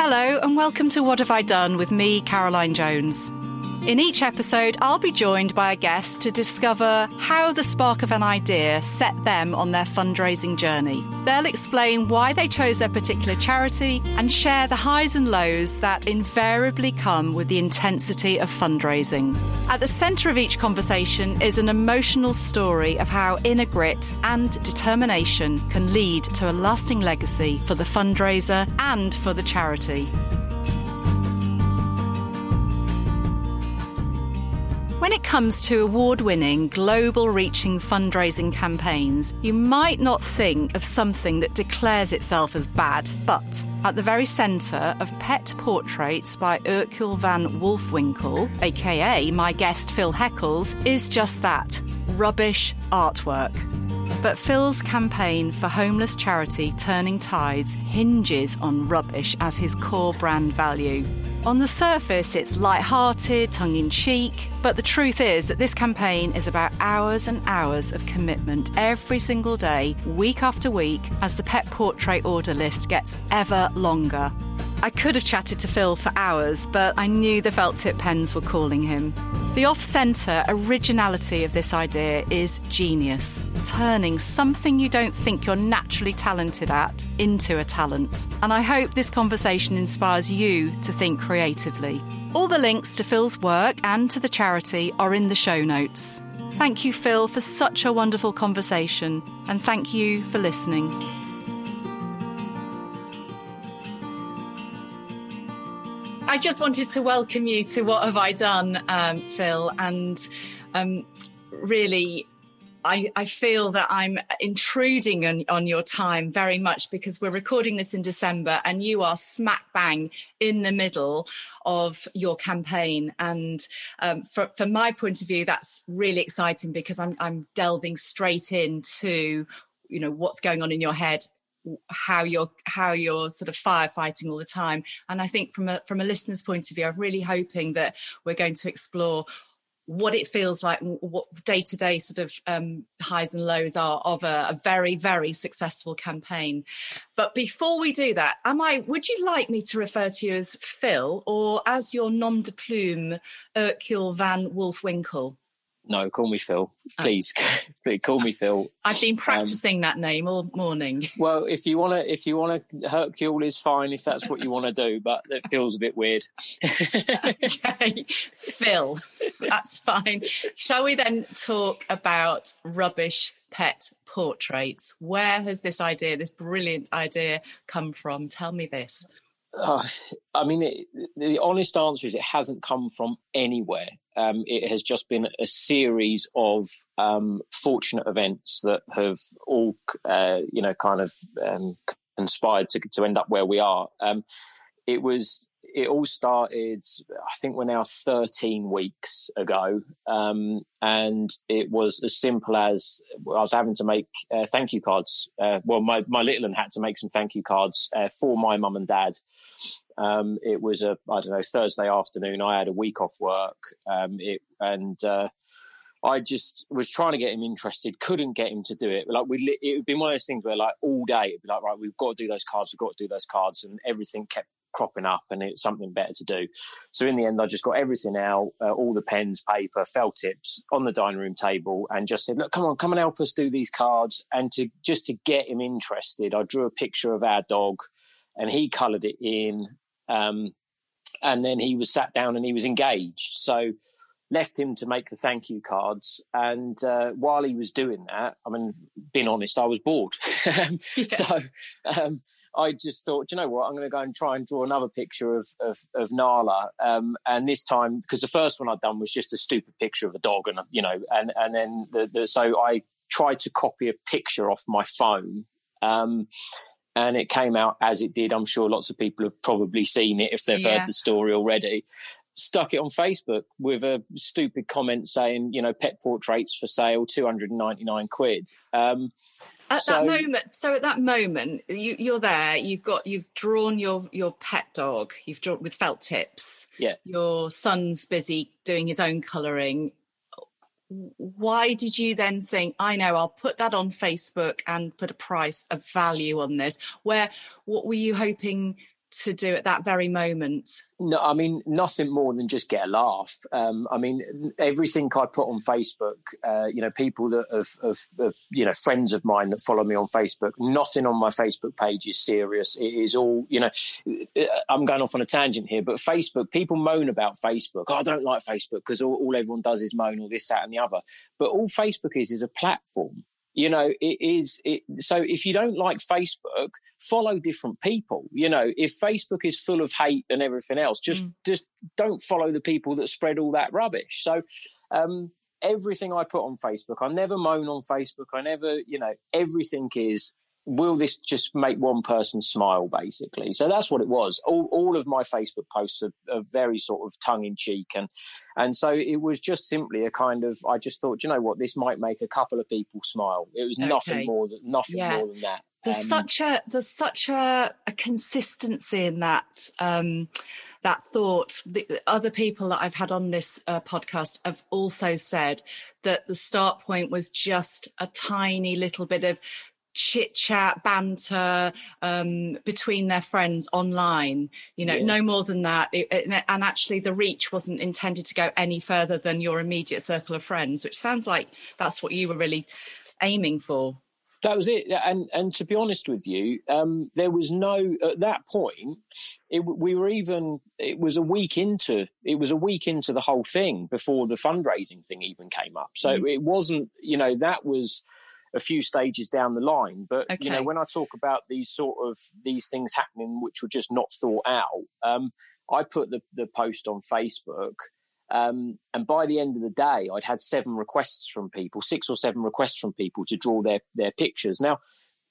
Hello, and welcome to What Have I Done with me, Caroline Jones. In each episode, I'll be joined by a guest to discover how the spark of an idea set them on their fundraising journey. They'll explain why they chose their particular charity and share the highs and lows that invariably come with the intensity of fundraising. At the centre of each conversation is an emotional story of how inner grit and determination can lead to a lasting legacy for the fundraiser and for the charity. When it comes to award winning, global reaching fundraising campaigns, you might not think of something that declares itself as bad, but at the very centre of Pet Portraits by Hercule van Wolfwinkle, aka my guest Phil Heckels, is just that rubbish artwork. But Phil's campaign for homeless charity Turning Tides hinges on rubbish as his core brand value. On the surface, it's light-hearted, tongue-in-cheek, but the truth is that this campaign is about hours and hours of commitment every single day, week after week, as the pet portrait order list gets ever longer. I could have chatted to Phil for hours, but I knew the felt tip pens were calling him. The off centre originality of this idea is genius, turning something you don't think you're naturally talented at into a talent. And I hope this conversation inspires you to think creatively. All the links to Phil's work and to the charity are in the show notes. Thank you, Phil, for such a wonderful conversation, and thank you for listening. I just wanted to welcome you to What Have I Done, um, Phil? And um, really, I, I, feel that I'm intruding on, on, your time very much because we're recording this in December and you are smack bang in the middle of your campaign. And um, for, from my point of view, that's really exciting because I'm, I'm delving straight into you know what's going on in your head how you're how you're sort of firefighting all the time. And i think from a from a listener's point of view i'm really hoping that we're going to explore what it feels like what day-to-day sort of um, highs and lows are of a, a, very very successful campaign. But before we do that am i would you like me to refer to you as phil or as your nom de plume hercule van wolfwinkle no, call me Phil, oh. please. call me Phil. I've been um, practicing um, that name all morning. Well, if you want to, if you want to, Hercule is fine if that's what you want to do, but it feels a bit weird. okay, Phil, that's fine. Shall we then talk about rubbish pet portraits? Where has this idea, this brilliant idea, come from? Tell me this. Uh, I mean, it, the honest answer is it hasn't come from anywhere. Um, it has just been a series of um, fortunate events that have all, uh, you know, kind of um, conspired to, to end up where we are. Um, it was it all started, I think we're now 13 weeks ago. Um, and it was as simple as I was having to make uh, thank you cards. Uh, well, my, my little one had to make some thank you cards uh, for my mum and dad. Um, it was a, I don't know, Thursday afternoon. I had a week off work. Um, it, and, uh, I just was trying to get him interested, couldn't get him to do it. Like we, it had been one of those things where, like, all day it'd be like, right, we've got to do those cards, we've got to do those cards, and everything kept cropping up and it's something better to do. So in the end, I just got everything out, uh, all the pens, paper, felt tips on the dining room table and just said, look, come on, come and help us do these cards. And to just to get him interested, I drew a picture of our dog and he coloured it in. Um, and then he was sat down and he was engaged. So left him to make the thank you cards. And uh, while he was doing that, I mean, being honest, I was bored. yeah. So um, I just thought, you know what, I'm going to go and try and draw another picture of of, of Nala. Um, and this time, because the first one I'd done was just a stupid picture of a dog, and you know, and and then the, the so I tried to copy a picture off my phone. Um, and it came out as it did. I'm sure lots of people have probably seen it if they've yeah. heard the story already stuck it on Facebook with a stupid comment saying, you know, pet portraits for sale, 299 quid. Um, at so, that moment, so at that moment, you, you're there. You've got you've drawn your your pet dog. You've drawn with felt tips. Yeah. Your son's busy doing his own colouring. Why did you then think, I know, I'll put that on Facebook and put a price, a value on this? Where what were you hoping to do at that very moment? No, I mean nothing more than just get a laugh. Um, I mean everything I put on Facebook. Uh, you know, people that have, have, have, you know friends of mine that follow me on Facebook. Nothing on my Facebook page is serious. It is all you know. Uh, I'm going off on a tangent here, but Facebook people moan about Facebook. Oh, I don't like Facebook because all, all everyone does is moan or this, that, and the other. But all Facebook is is a platform you know it is it, so if you don't like facebook follow different people you know if facebook is full of hate and everything else just mm. just don't follow the people that spread all that rubbish so um, everything i put on facebook i never moan on facebook i never you know everything is will this just make one person smile basically so that's what it was all, all of my facebook posts are, are very sort of tongue-in-cheek and and so it was just simply a kind of i just thought you know what this might make a couple of people smile it was okay. nothing more than nothing yeah. more than that there's um, such a there's such a, a consistency in that um that thought. The other people that I've had on this uh, podcast have also said that the start point was just a tiny little bit of chit chat, banter um, between their friends online. You know, yeah. no more than that. It, it, and actually, the reach wasn't intended to go any further than your immediate circle of friends, which sounds like that's what you were really aiming for. That was it, and and to be honest with you, um, there was no at that point. It, we were even. It was a week into. It was a week into the whole thing before the fundraising thing even came up. So mm. it wasn't. You know, that was a few stages down the line. But okay. you know, when I talk about these sort of these things happening which were just not thought out, um, I put the the post on Facebook. Um, and by the end of the day, I'd had seven requests from people, six or seven requests from people to draw their their pictures. Now,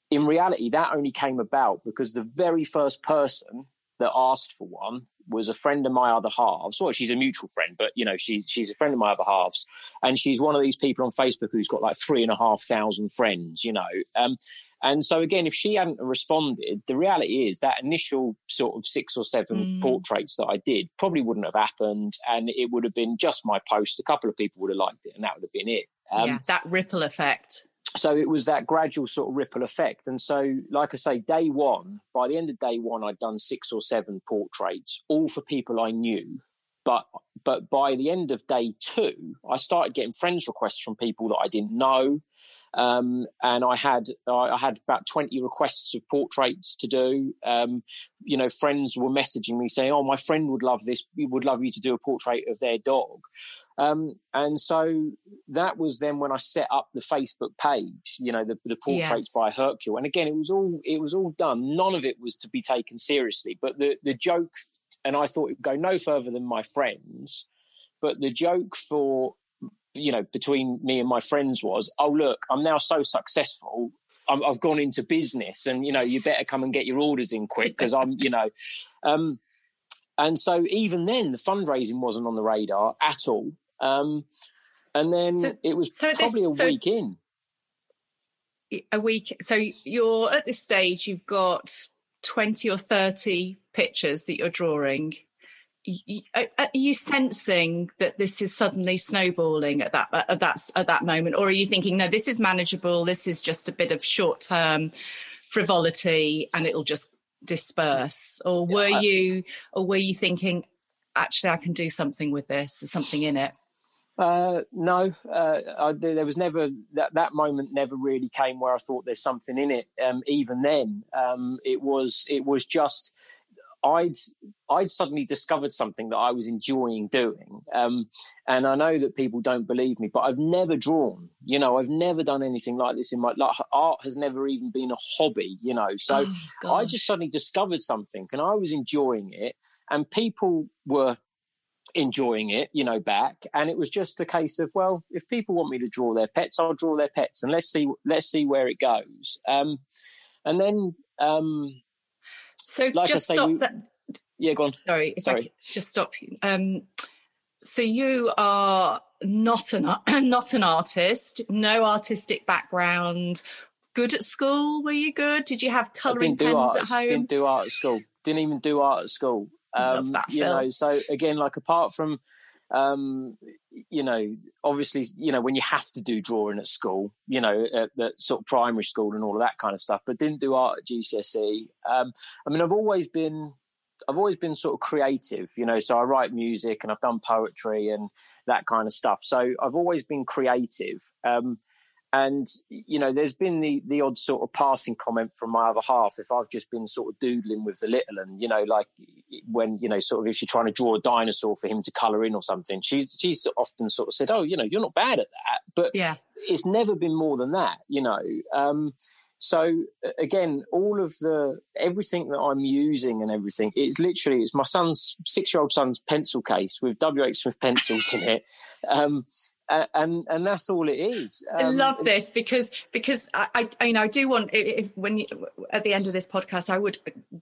in reality, that only came about because the very first person that asked for one was a friend of my other halves. Well, she's a mutual friend, but you know, she, she's a friend of my other halves. And she's one of these people on Facebook who's got like three and a half thousand friends, you know. Um, and so again, if she hadn't responded, the reality is that initial sort of six or seven mm. portraits that I did probably wouldn't have happened. And it would have been just my post. A couple of people would have liked it and that would have been it. Um, yeah, that ripple effect so it was that gradual sort of ripple effect. And so, like I say, day one, by the end of day one, I'd done six or seven portraits, all for people I knew. But but by the end of day two, I started getting friends requests from people that I didn't know. Um, and I had I had about twenty requests of portraits to do. Um, you know, friends were messaging me saying, "Oh, my friend would love this. Would love you to do a portrait of their dog." Um, and so that was then when I set up the Facebook page, you know, the, the portraits yes. by Hercule. And again, it was all it was all done. None of it was to be taken seriously. But the the joke, and I thought it would go no further than my friends. But the joke for you know between me and my friends was, oh look, I'm now so successful. i have gone into business, and you know, you better come and get your orders in quick because I'm, you know. Um, and so even then, the fundraising wasn't on the radar at all. Um, and then so, it was so probably this, a week in. A week. So you're at this stage, you've got 20 or 30 pictures that you're drawing. Are you sensing that this is suddenly snowballing at that at that at that moment, or are you thinking, no, this is manageable? This is just a bit of short term frivolity, and it'll just disperse? Or were yeah, I, you, or were you thinking, actually, I can do something with this? There's something in it. Uh, no, uh, I, there was never that that moment. Never really came where I thought there's something in it. Um, even then, um, it was it was just I'd I'd suddenly discovered something that I was enjoying doing, um, and I know that people don't believe me, but I've never drawn. You know, I've never done anything like this in my life. art has never even been a hobby. You know, so oh, I just suddenly discovered something, and I was enjoying it, and people were enjoying it, you know, back. And it was just a case of, well, if people want me to draw their pets, I'll draw their pets, and let's see, let's see where it goes. Um, and then, um, so like just say, stop we, that. Yeah, go on. Sorry, if Sorry. I just stop you. Um, so you are not an not an artist, no artistic background. Good at school? Were you good? Did you have colouring pens art, at home? Didn't do art at school. Didn't even do art at school. Um, that, you know, so again, like apart from, um, you know, obviously, you know, when you have to do drawing at school, you know, at, at sort of primary school and all of that kind of stuff, but didn't do art at GCSE. Um, I mean, I've always been, I've always been sort of creative, you know. So I write music and I've done poetry and that kind of stuff. So I've always been creative. Um, and you know, there's been the the odd sort of passing comment from my other half if I've just been sort of doodling with the little, and you know, like when you know, sort of if you're trying to draw a dinosaur for him to colour in or something, she's she's often sort of said, "Oh, you know, you're not bad at that," but yeah, it's never been more than that, you know. Um, so again, all of the everything that I'm using and everything, it's literally it's my son's six year old son's pencil case with WH Smith pencils in it. Um, and and that's all it is. Um, I love this because because I, I, I you know I do want if, when you, at the end of this podcast I would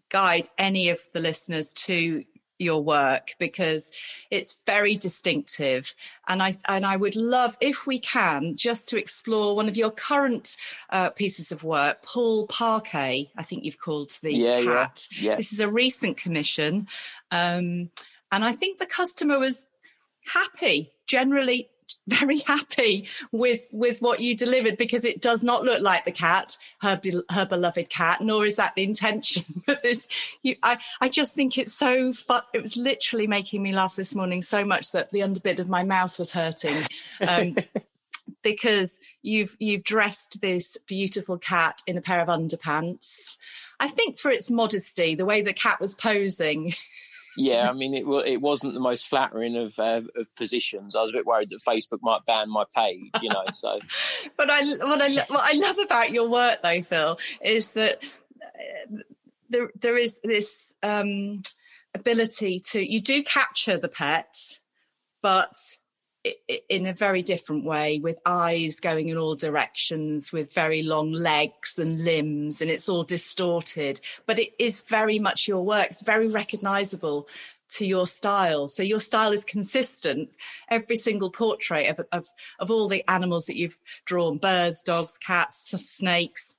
guide any of the listeners to your work because it's very distinctive and i and i would love if we can just to explore one of your current uh, pieces of work paul parquet i think you've called the yeah, cat yeah, yeah. this is a recent commission um, and i think the customer was happy generally very happy with with what you delivered because it does not look like the cat her her beloved cat nor is that the intention but this. You i i just think it's so fun it was literally making me laugh this morning so much that the underbit of my mouth was hurting um, because you've you've dressed this beautiful cat in a pair of underpants. I think for its modesty the way the cat was posing yeah, I mean, it it wasn't the most flattering of uh, of positions. I was a bit worried that Facebook might ban my page, you know. So, but I what I what I love about your work, though, Phil, is that uh, there there is this um, ability to you do capture the pet, but in a very different way with eyes going in all directions with very long legs and limbs and it's all distorted. But it is very much your work. It's very recognizable to your style. So your style is consistent. Every single portrait of, of, of all the animals that you've drawn birds dogs cats snakes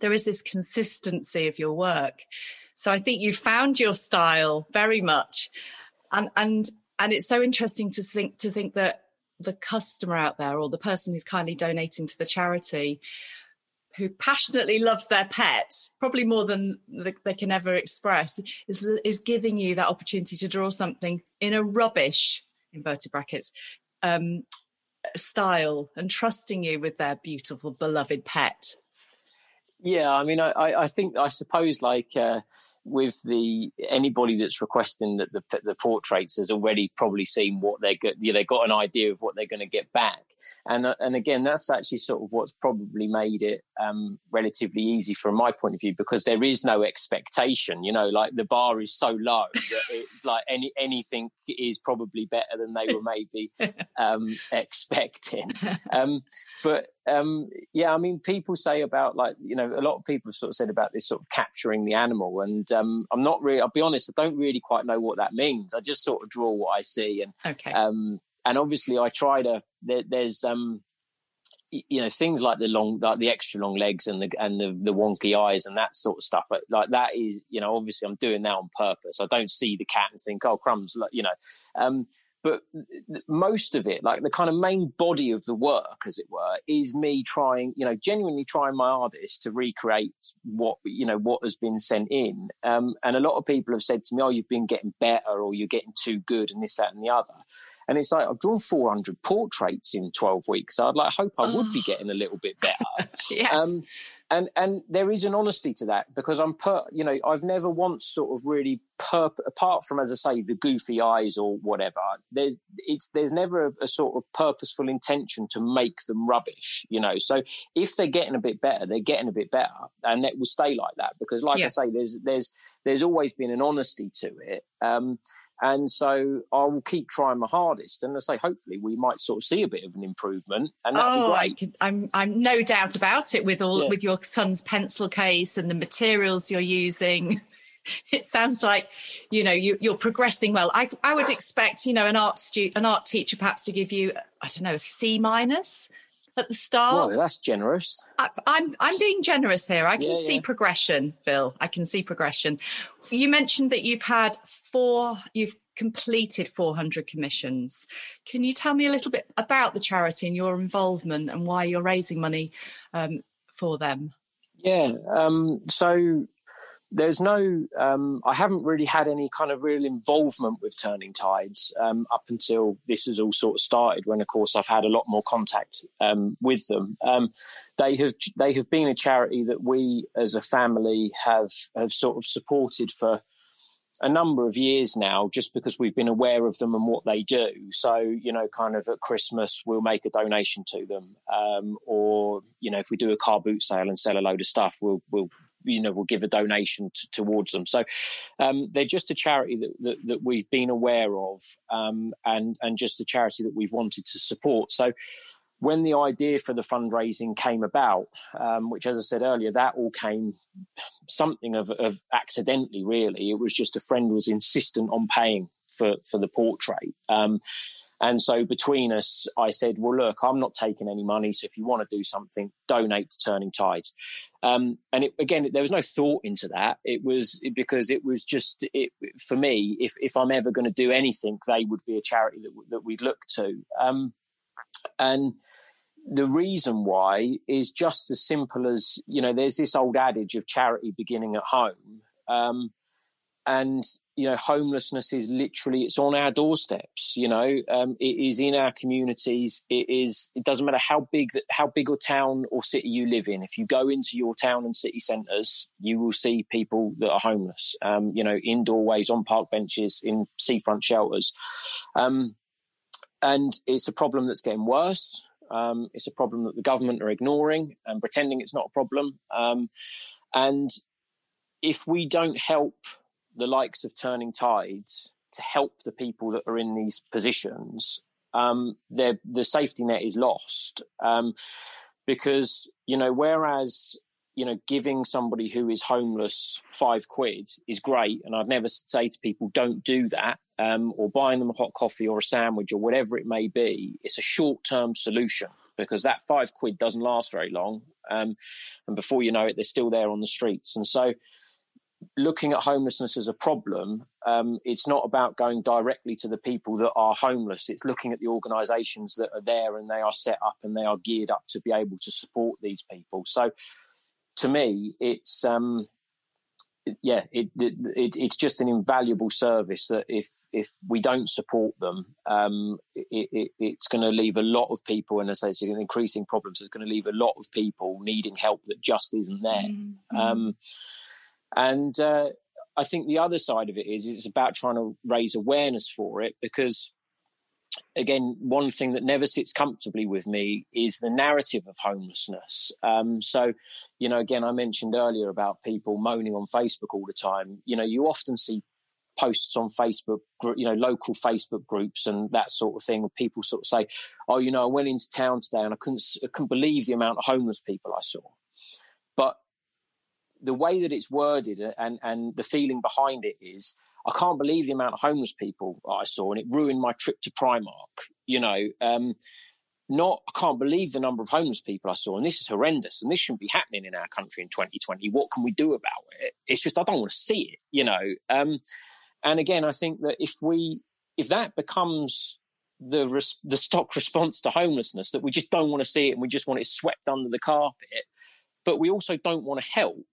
there is this consistency of your work. So i think you found your style very much. And and and it's so interesting to think to think that the customer out there or the person who's kindly donating to the charity who passionately loves their pet probably more than they can ever express is is giving you that opportunity to draw something in a rubbish inverted brackets um, style and trusting you with their beautiful beloved pet yeah, I mean, I, I think I suppose like uh, with the anybody that's requesting that the the portraits has already probably seen what they're good. You know, they got an idea of what they're going to get back, and uh, and again, that's actually sort of what's probably made it um, relatively easy from my point of view because there is no expectation. You know, like the bar is so low that it's like any anything is probably better than they were maybe um, expecting. Um, but um, yeah, I mean, people say about like you know a lot of people have sort of said about this sort of capturing the animal, and um, I'm not really. I'll be honest, I don't really quite know what that means. I just sort of draw what I see, and okay. um, and obviously I try to. There, there's um, you know things like the long like the extra long legs and the and the, the wonky eyes and that sort of stuff. Like that is you know obviously i'm doing that on purpose. I don't see the cat and think oh crumbs you know. Um, but most of it like the kind of main body of the work as it were is me trying you know genuinely trying my hardest to recreate what you know what has been sent in. Um, and a lot of people have said to me oh you've been getting better or you're getting too good and this that and the other and it's like I've drawn 400 portraits in 12 weeks. I'd like hope I would be getting a little bit better. yes. Um, and and there is an honesty to that because I'm per you know I've never once sort of really perp apart from as I say the goofy eyes or whatever there's it's there's never a, a, sort of purposeful intention to make them rubbish you know so if they're getting a bit better they're getting a bit better and it will stay like that because like yeah. I say there's there's there's always been an honesty to it um, and so I will keep trying my hardest. And I say, hopefully, we might sort of see a bit of an improvement, and oh, be great. I am I'm no doubt about it with all yeah. with your son's pencil case and the materials you're using. It sounds like you know you, are progressing well. I I would expect you know an art stu- an art teacher perhaps to give you I don't know a C minus at the start. Well, that's generous. I, am I'm, I'm being generous here. I can yeah, see yeah. progression, Phil. I can see progression. You mentioned that you've had four. You've completed 400 commissions. Can you tell me a little bit about the charity and your involvement and why you're raising money um, for them? Yeah. Um, so there's no, um, I haven't really had any kind of real involvement with Turning Tides um, up until this has all sort of started. When, of course, I've had a lot more contact um, with them. Um, they have they have been a charity that we, as a family, have have sort of supported for a number of years now, just because we've been aware of them and what they do. So, you know, kind of at Christmas, we'll make a donation to them, um, or you know, if we do a car boot sale and sell a load of stuff, we'll we'll you know will give a donation t- towards them. So um, they're just a charity that, that, that we've been aware of, um, and and just a charity that we've wanted to support. So when the idea for the fundraising came about, um, which, as I said earlier, that all came something of, of, accidentally. Really, it was just a friend was insistent on paying for for the portrait. Um, and so between us, I said, well, look, I'm not taking any money. So if you want to do something, donate to Turning Tides. Um, and it, again, there was no thought into that. It was because it was just it, for me. If if I'm ever going to do anything, they would be a charity that that we'd look to. Um, and the reason why is just as simple as you know. There's this old adage of charity beginning at home. Um, and you know homelessness is literally it's on our doorsteps you know? Um, it is in our communities. It is it doesn't matter how big how big a town or city you live in. If you go into your town and city centres you will see people that are homeless. Um, you know in doorways on park benches in seafront shelters. Um, and it's a problem that's getting worse. Um, it's a problem that the government are ignoring and pretending it's not a problem. Um, and if we don't help the likes of turning tides to help the people that are in these positions, um, the safety net is lost. Um, because, you know, whereas, you know, giving somebody who is homeless five quid is great. And I'd never say to people, don't do that, um, or buying them a hot coffee or a sandwich or whatever it may be. It's a short term solution because that five quid doesn't last very long. Um, and before you know it, they're still there on the streets. And so, looking at homelessness as a problem, um, it's not about going directly to the people that are homeless. It's looking at the organisations that are there and they are set up and they are geared up to be able to support these people. So, to me, it's um, yeah, it, it, it, it's just an invaluable service that if if we don't support them, um, it's going to leave a lot of people, and I say, it's an increasing problem. So it's going to leave a lot of people needing help that just isn't there. Mm-hmm. Um, and uh, I think the other side of it is it's about trying to raise awareness for it because again, one thing that never sits comfortably with me is the narrative of homelessness. Um, so, you know, again, I mentioned earlier about people moaning on Facebook all the time. You know, you often see posts on Facebook, you know, local Facebook groups and that sort of thing, where people sort of say, "Oh, you know, I went into town today and I couldn't, I couldn't believe the amount of homeless people I saw." But the way that it's worded and and the feeling behind it is I can't believe the amount of homeless people I saw, and it ruined my trip to Primark. You know, um, not I can't believe the number of homeless people I saw, and this is horrendous, and this shouldn't be happening in our country in 2020. What can we do about it? It's just I don't want to see it. You know, um, and again, I think that if we if that becomes the res- the stock response to homelessness, that we just don't want to see it, and we just want it swept under the carpet, but we also don't want to help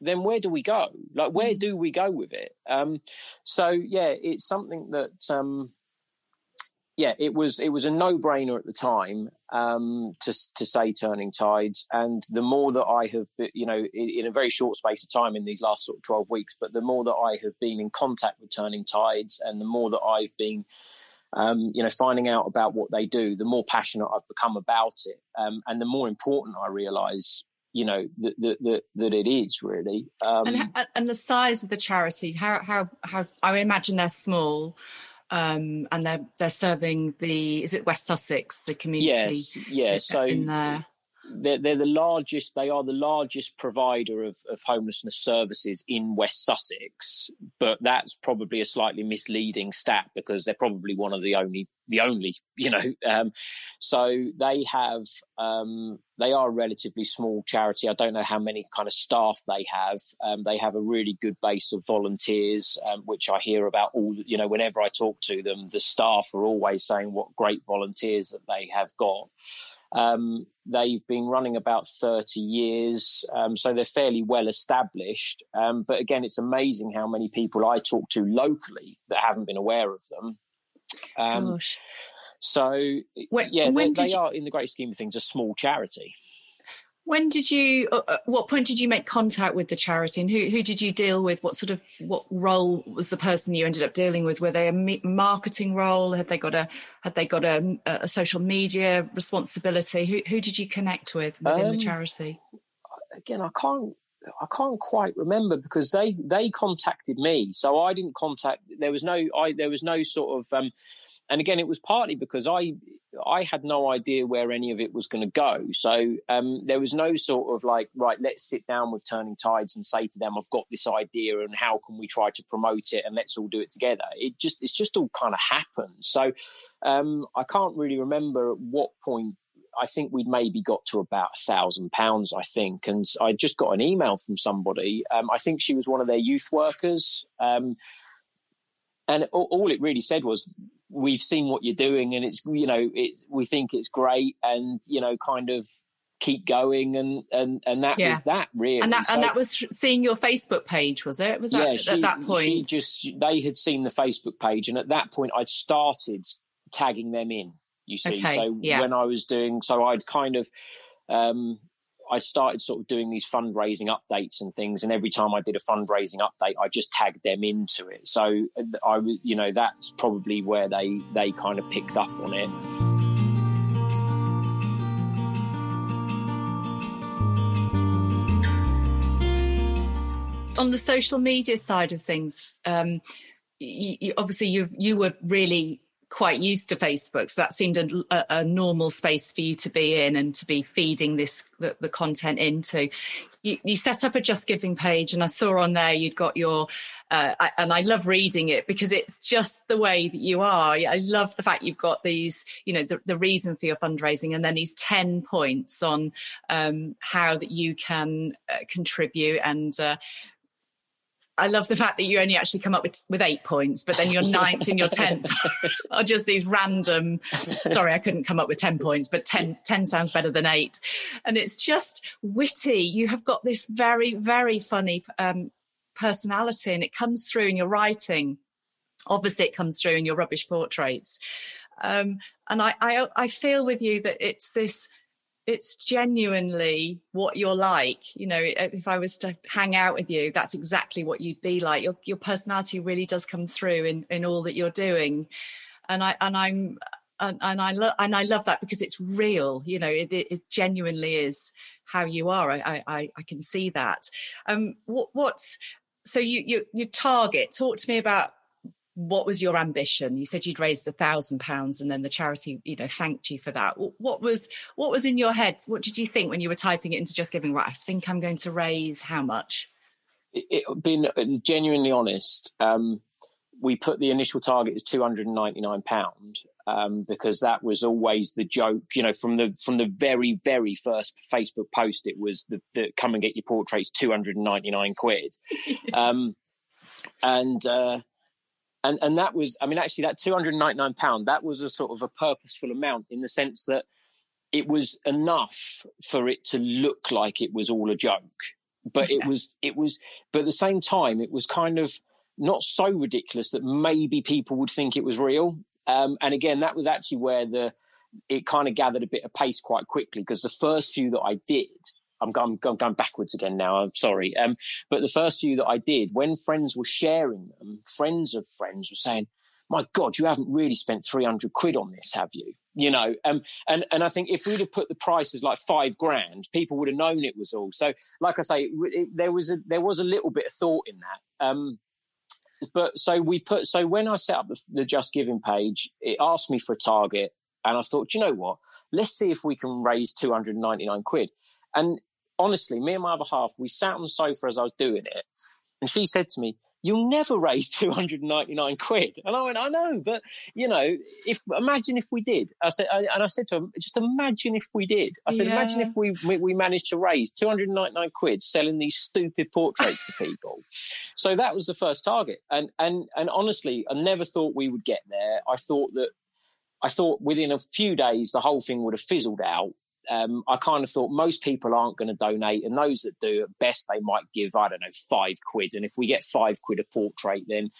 then where do we go? Like, where mm. do we go with it? Um, so yeah, it's something that, um, yeah, it was it was a no brainer at the time um, to to say turning tides, and the more that I have, been, you know, in, in, a very short space of time in these last sort of twelve weeks, but the more that I have been in contact with turning tides, and the more that I've been um, you know, finding out about what they do, the more passionate I've become about it, um, and the more important I realise you know that that, that, it is really um, and, and the size of the charity how how how i imagine they're small um, and they're they're serving the is it west sussex the community yes yes so in there they're, they're the largest they are the largest provider of, of homelessness services in west sussex but that's probably a slightly misleading stat because they're probably one of the only the only you know um, so they have um, they are a relatively small charity. I don't know how many kind of staff they have. Um, they have a really good base of volunteers um, which i hear about all you know whenever i talk to them the staff are always saying what great volunteers that they have got Um, they've been running about 30 years, um, so they're fairly well established. Um, but again, it's amazing how many people I talk to locally that haven't been aware of them. Um, Gosh. So, when, yeah, when they, they you... are, in the great scheme of things, a small charity. When did you? Uh, uh, what point did you make contact with the charity, and who who did you deal with? What sort of what role was the person you ended up dealing with? Were they a marketing role? Had they got a had they got a, a social media responsibility? Who who did you connect with within um, the charity? Again, I can't I can't quite remember because they they contacted me, so I didn't contact. There was no I there was no sort of um, and again, it was partly because I I had no idea where any of it was going to go. So um, there was no sort of like, right, let's sit down with Turning Tides and say to them, I've got this idea and how can we try to promote it and let's all do it together. It just it's just all kind of happened. So um, I can't really remember at what point. I think we'd maybe got to about a thousand pounds, I think. And I just got an email from somebody. Um, I think she was one of their youth workers. Um, and all, all, it really said was we've seen what you're doing and it's you know it's we think it's great and you know kind of keep going and and and that yeah. was that really and that so, and that was seeing your facebook page was it was that yeah, she, at that point she just they had seen the facebook page and at that point i'd started tagging them in you see okay, so yeah. when i was doing so i'd kind of um I started sort of doing these fundraising updates and things, and every time I did a fundraising update, I just tagged them into it. So I, you know, that's probably where they they kind of picked up on it. On the social media side of things, um, you, you, obviously you you were really quite used to Facebook, so that seemed a, a, normal space for you to be in and to be feeding this the, the content into. You, you, set up a Just Giving page, and I saw on there you'd got your, uh, I, and I love reading it because it's just the way that you are. I love the fact you've got these, you know, the, the reason for your fundraising, and then these ten points on um, how that you can uh, contribute and. Uh, I love the fact that you only actually come up with, with eight points, but then your ninth and your tenth are just these random. Sorry, I couldn't come up with 10 points, but 10, 10 sounds better than eight. And it's just witty. You have got this very, very funny um, personality, and it comes through in your writing. Obviously, it comes through in your rubbish portraits. Um, and I, I, I feel with you that it's this it's genuinely what you're like. You know, if I was to hang out with you, that's exactly what you'd be like. Your your personality really does come through in in all that you're doing, and I and I'm and, and I love and I love that because it's real. You know, it, it genuinely is how you are. I I, I can see that. Um, what what's so you you your target? Talk to me about what was your ambition? You said you'd raised a thousand pounds and then the charity you know thanked you for that. What was what was in your head? What did you think when you were typing it into just giving right i think i'm going to raise how much? It, it being genuinely honest um, we put the initial target as 299 pound um, because that was always the joke you know from the from the very very first facebook post it was the, the come and get your portraits 299 quid. Um, and uh, and and that was i mean actually that 299 pound that was a sort of a purposeful amount in the sense that it was enough for it to look like it was all a joke. But it was it was but at the same time it was kind of not so ridiculous that maybe people would think it was real. Um, and again that was actually where the it kind of gathered a bit of pace quite quickly because the first few that i did I'm going, I'm going backwards again now. I'm sorry. Um, but the first few that I did, when friends were sharing them, friends of friends were saying, my God, you haven't really spent 300 quid on this, have you? You know, um, and, and I think if we'd have put the prices like five grand, people would have known it was all. So, like I say, it, there was a, there was a little bit of thought in that. Um, but so we put, so when I set up the, the Just Giving page, it asked me for a target. And I thought, you know what? Let's see if we can raise 299 quid. And honestly, me and my other half, we sat on the sofa as I was doing it, and she said to me, "You'll never raise two hundred ninety nine quid." And I went, "I know, but you know, if imagine if we did." I said, I, and I said to him, "Just imagine if we did." I said, yeah. "Imagine if we, we we managed to raise two hundred ninety nine quid selling these stupid portraits to people." so that was the first target, and and and honestly, I never thought we would get there. I thought that I thought within a few days the whole thing would have fizzled out. Um, I kind of thought most people aren't going to donate, and those that do, at best, they might give I don't know five quid. And if we get five quid a portrait, then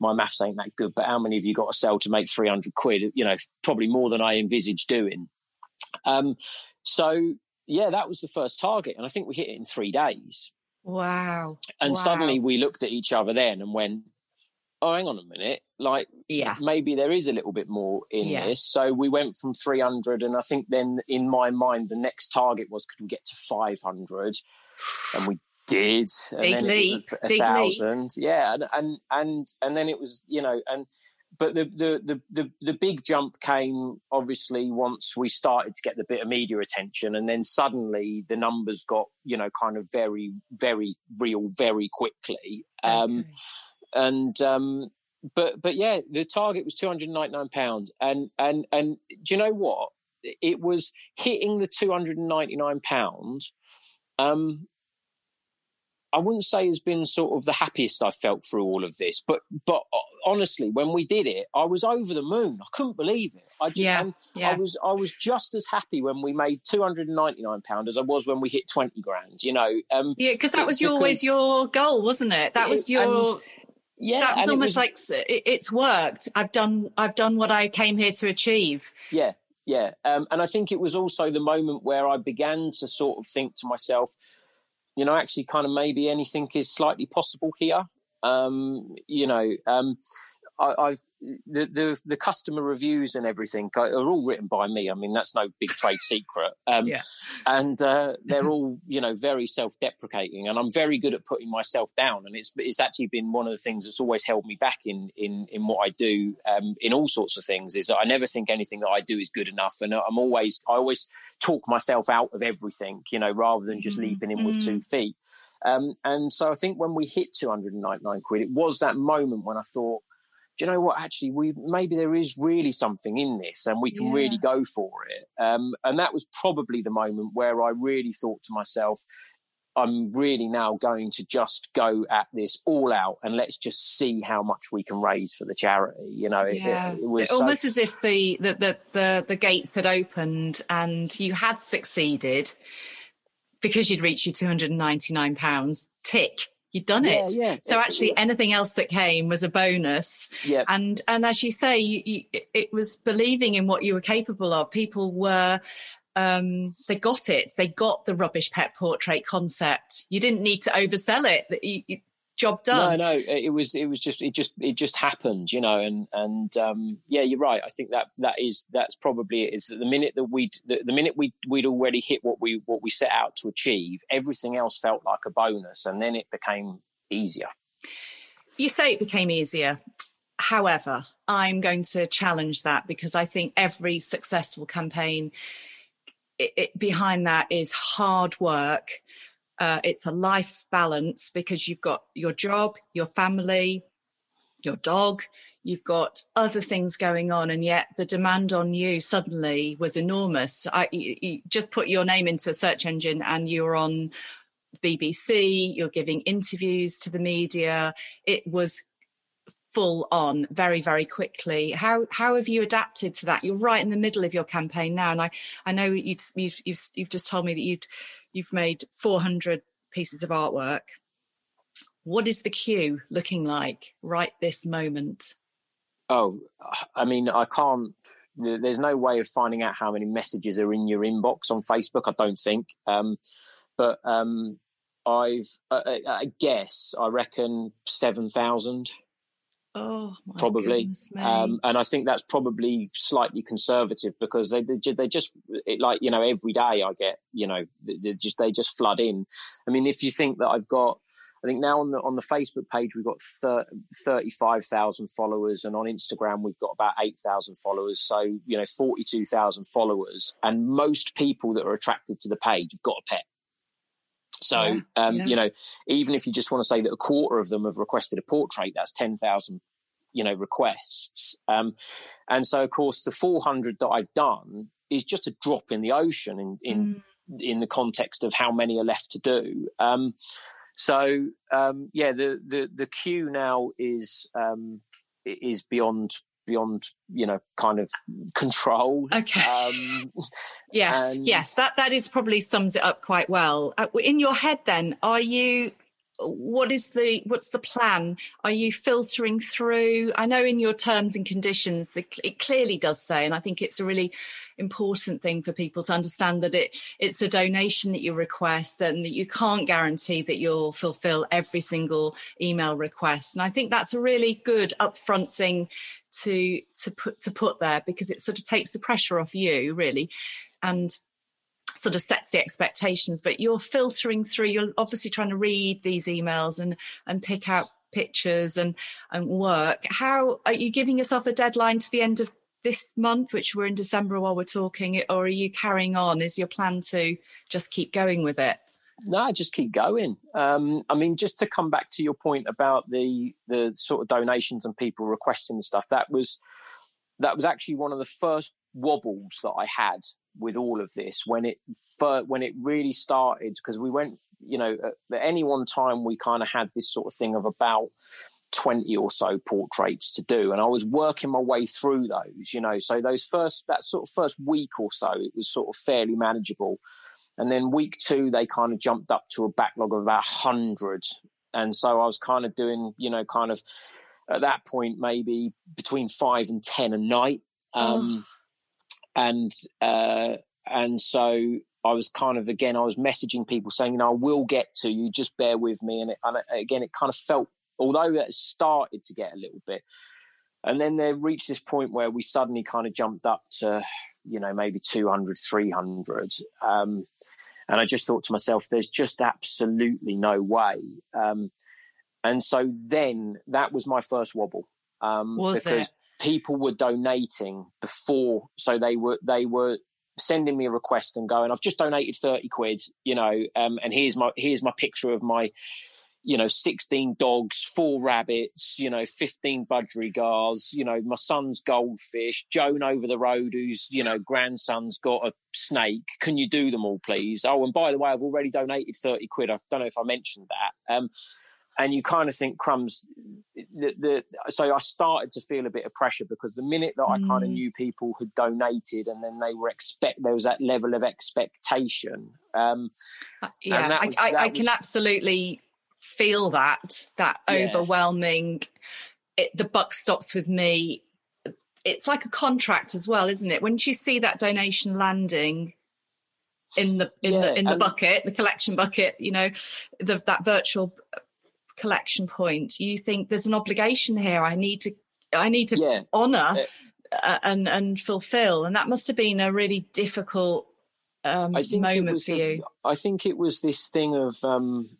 my maths ain't that good. But how many of you got to sell to make three hundred quid? You know, probably more than I envisaged doing. Um, so yeah, that was the first target, and I think we hit it in three days. Wow! And wow. suddenly we looked at each other then and went, "Oh, hang on a minute! Like, yeah, maybe there is a little bit more in yeah. this." So we went from three hundred, and I think then in my mind the next target was, could we get to five hundred? And we did. And Big then leap. a, a Big thousand, leap. yeah, and, and and and then it was, you know, and but the, the the the the big jump came obviously once we started to get the bit of media attention, and then suddenly the numbers got you know kind of very very real very quickly. Um, Okay. And um, but but yeah, the target was two hundred ninety nine pounds, and and and do you know what? It was hitting the two hundred and ninety nine pounds. Um, I wouldn't say has been sort of the happiest I've felt through all of this, but but uh, honestly, when we did it, I was over the moon. I couldn't believe it. I just, Yeah, yeah. I was I was just as happy when we made two hundred and ninety nine pound as I was when we hit twenty grand. You know, um, Yeah, because that was your, because- always your goal, wasn't it? That was your. and- yeah, that was almost like it, it's worked. I've done. I've done what I came here to achieve. Yeah, yeah. Um, and I think it was also the moment where I began to sort of think to myself, you know, actually, kind of maybe anything is slightly possible here. Um, you know, um, I, I've the, the the customer reviews and everything are all written by me. I mean, that's no big trade secret. Um, Yeah. and uh, they're all you know very self-deprecating, and I'm very good at putting myself down. And it's it's actually been one of the things that's always held me back in in in what I do um, in all sorts of things. Is that I never think anything that I do is good enough, and I'm always I always talk myself out of everything, you know, rather than just Mm, leaping in with two feet. Um, and so I think when we hit 299 quid, it was that moment when I thought, do you know what? Actually, we maybe there is really something in this, and we can Yeah. really go for it. Um, and that was probably the moment where I really thought to myself, I'm really now going to just go at this all out, and let's just see how much we can raise for the charity. You know, it, Yeah, it, it was so- almost as if the, the the the the gates had opened and you had succeeded because you'd reached your two hundred and ninety nine pounds. Tick, you'd done Yeah, it. yeah. So actually, anything else that came was a bonus. yeah, and and as you say you, you, it was believing in what you were capable of people were um they got it they got the rubbish pet portrait concept you didn't need to oversell it you- job done No, no, it was it was just it just it just happened, you know, and and um, yeah, you're right. I think that that is that's probably it. Is that the minute that we the, the minute we we'd already hit what we what we set out to achieve, everything else felt like a bonus, and then it became easier. you say it became easier however i'm going to challenge that because i think every successful campaign it, it, behind that is hard work uh, it's a life balance because you've got your job your family your dog you've got other things going on and yet the demand on you suddenly was enormous. I, you, you just put your name into a search engine and you're on bbc you're giving interviews to the media. It was full on very very quickly. How how have you adapted to that? You're right in the middle of your campaign now and i i know you'd, you've you've you've just told me that you'd you've made 400 pieces of artwork what is the queue looking like right this moment Oh, I mean, I can't. There's no way of finding out how many messages are in your inbox on Facebook. I don't think. Um, but um, I've, I, I guess, I reckon seven thousand. Oh my probably um, and I think that's probably slightly conservative because they they, they just it, like you know every day I get you know they, they just they just flood in. I mean, if you think that I've got, I think now on the on the Facebook page we've got thir- thirty five thousand followers, and on Instagram we've got about eight thousand followers. So you know forty two thousand followers, and most people that are attracted to the page have got a pet. So Yeah, um, yeah. you know, even if you just want to say that a quarter of them have requested a portrait, that's ten thousand you know requests um and so of course the 400 that i've done is just a drop in the ocean in in Mm. in the context of how many are left to do um so um yeah the the the queue now is um is beyond beyond you know kind of control. Okay. Um, yes and... yes that that is probably sums it up quite well. Uh, in your head then are you what is the what's the plan? Are you filtering through? I know in your terms and conditions it clearly does say and i think it's a really important thing for people to understand that it it's a donation that you request and that you can't guarantee that you'll fulfill every single email request. And i think that's a really good upfront thing to to put to put there because it sort of takes the pressure off you really. And sort of sets the expectations but you're filtering through you're obviously trying to read these emails and and pick out pictures and and work. How are you giving yourself a deadline to the end of this month which we're in december while we're talking or are you carrying on? Is your plan to just keep going with it? No just keep going. Um, i mean just to come back to your point about the the sort of donations and people requesting the stuff that was that was actually one of the first wobbles that i had with all of this when it when it really started because we went you know at, any one time we kind of had this sort of thing of about 20 or so portraits to do and i was working my way through those you know so those first that sort of first week or so it was sort of fairly manageable and then week two they kind of jumped up to a backlog of about 100 and so i was kind of doing you know kind of at that point maybe between five and ten a night um, oh and uh, and so I was kind of again I was messaging people saying, you know, I will get to you, just bear with me. And, it, and again, it kind of felt, although it started to get a little bit, and then they reached this point where we suddenly kind of jumped up to, you know, maybe 200, 300. Um, and I just thought to myself, there's just absolutely no way. Um, and so then that was my first wobble. Um, was because it? People were donating before, so they were they were sending me a request and going, "I've just donated thirty quid, you know, um, and here's my here's my picture of my." You know, 16 dogs, four rabbits, you know, 15 budgerigars, you know, my son's goldfish, Joan over the road, whose, you know, grandson's got a snake. Can you do them all, please? Oh, and by the way, I've already donated 30 quid. I don't know if I mentioned that. Um, and you kind of think crumbs the, the, so i started to feel a bit of pressure because the minute that i kind of mm. knew people had donated and then they were expect there was that level of expectation um uh, yeah was, I, I, I was, can absolutely feel that that yeah. overwhelming it, the buck stops with me it's like a contract as well isn't it when you see that donation landing in the in yeah, the in the bucket the collection bucket you know the, that virtual collection point you think there's an obligation here i need to i need to yeah. honor uh, and and fulfill and that must have been a really difficult um, moment for you i think it was this thing of um,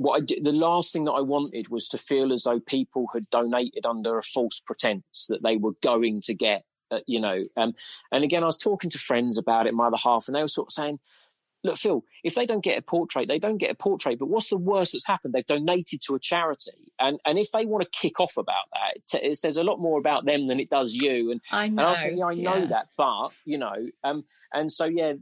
what I did, the last thing that I wanted was to feel as though people had donated under a false pretense that they were going to get, uh, you know. Um, and again, I was talking to friends about it, my other half, and they were sort of saying, look, Phil, if they don't get a portrait, they don't get a portrait. But what's the worst that's happened? They've donated to a charity, and and if they want to kick off about that, it, t- it says a lot more about them than it does you. And I know, and I, was yeah, I know yeah. that, but you know, um, and so yeah,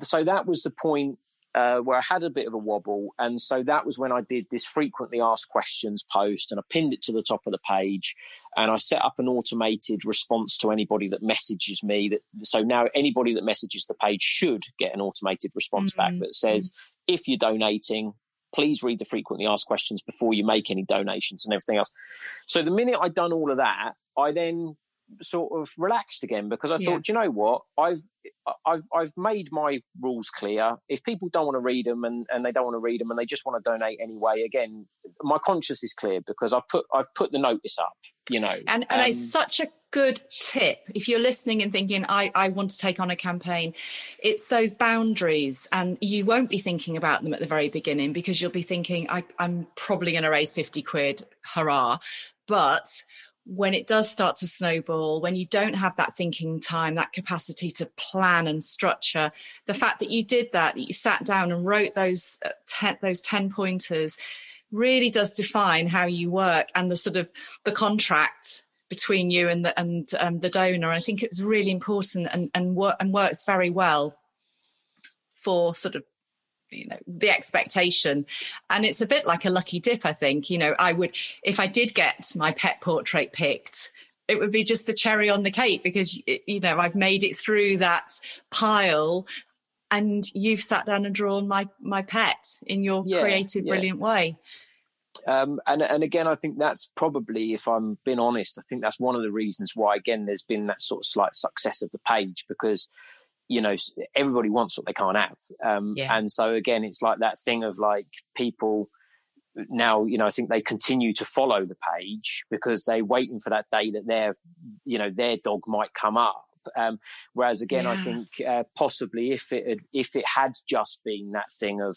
so that was the point uh, where I had a bit of a wobble. And so that was when I did this frequently asked questions post and I pinned it to the top of the page and I set up an automated response to anybody that messages me that so now anybody that messages the page should get an automated response mm-hmm. back that says if you're donating please read the frequently asked questions before you make any donations and everything else so the minute i'd done all of that i then sort of relaxed again because I thought, yeah. you know what, I've I've I've made my rules clear. If people don't want to read them and, and they don't want to read them and they just want to donate anyway, again, my conscience is clear because I've put I've put the notice up, you know. And and um, it's such a good tip if you're listening and thinking I, I want to take on a campaign it's those boundaries and you won't be thinking about them at the very beginning because you'll be thinking I, i'm probably going to raise 50 quid hurrah but when it does start to snowball, when you don't have that thinking time, that capacity to plan and structure, the fact that you did that, that you sat down and wrote those uh, ten, those 10 pointers really does define how you work and the sort of the contract between you and the and um, the donor. I think it was really important and and, wor- and works very well for sort of you know the expectation. And it's a bit like a lucky dip i think. You know i would if i did get my pet portrait picked it would be just the cherry on the cake because you know I've made it through that pile and you've sat down and drawn my my pet in your yeah, creative yeah. brilliant way. Um, and and again, I think that's probably, if I'm being honest, I think that's one of the reasons why again there's been that sort of slight success of the page because you know everybody wants what they can't have, um, yeah. and so again, it's like that thing of like people now you know i think they continue to follow the page because they're waiting for that day that their you know their dog might come up um, whereas again yeah. i think uh, possibly if it had if it had just been that thing of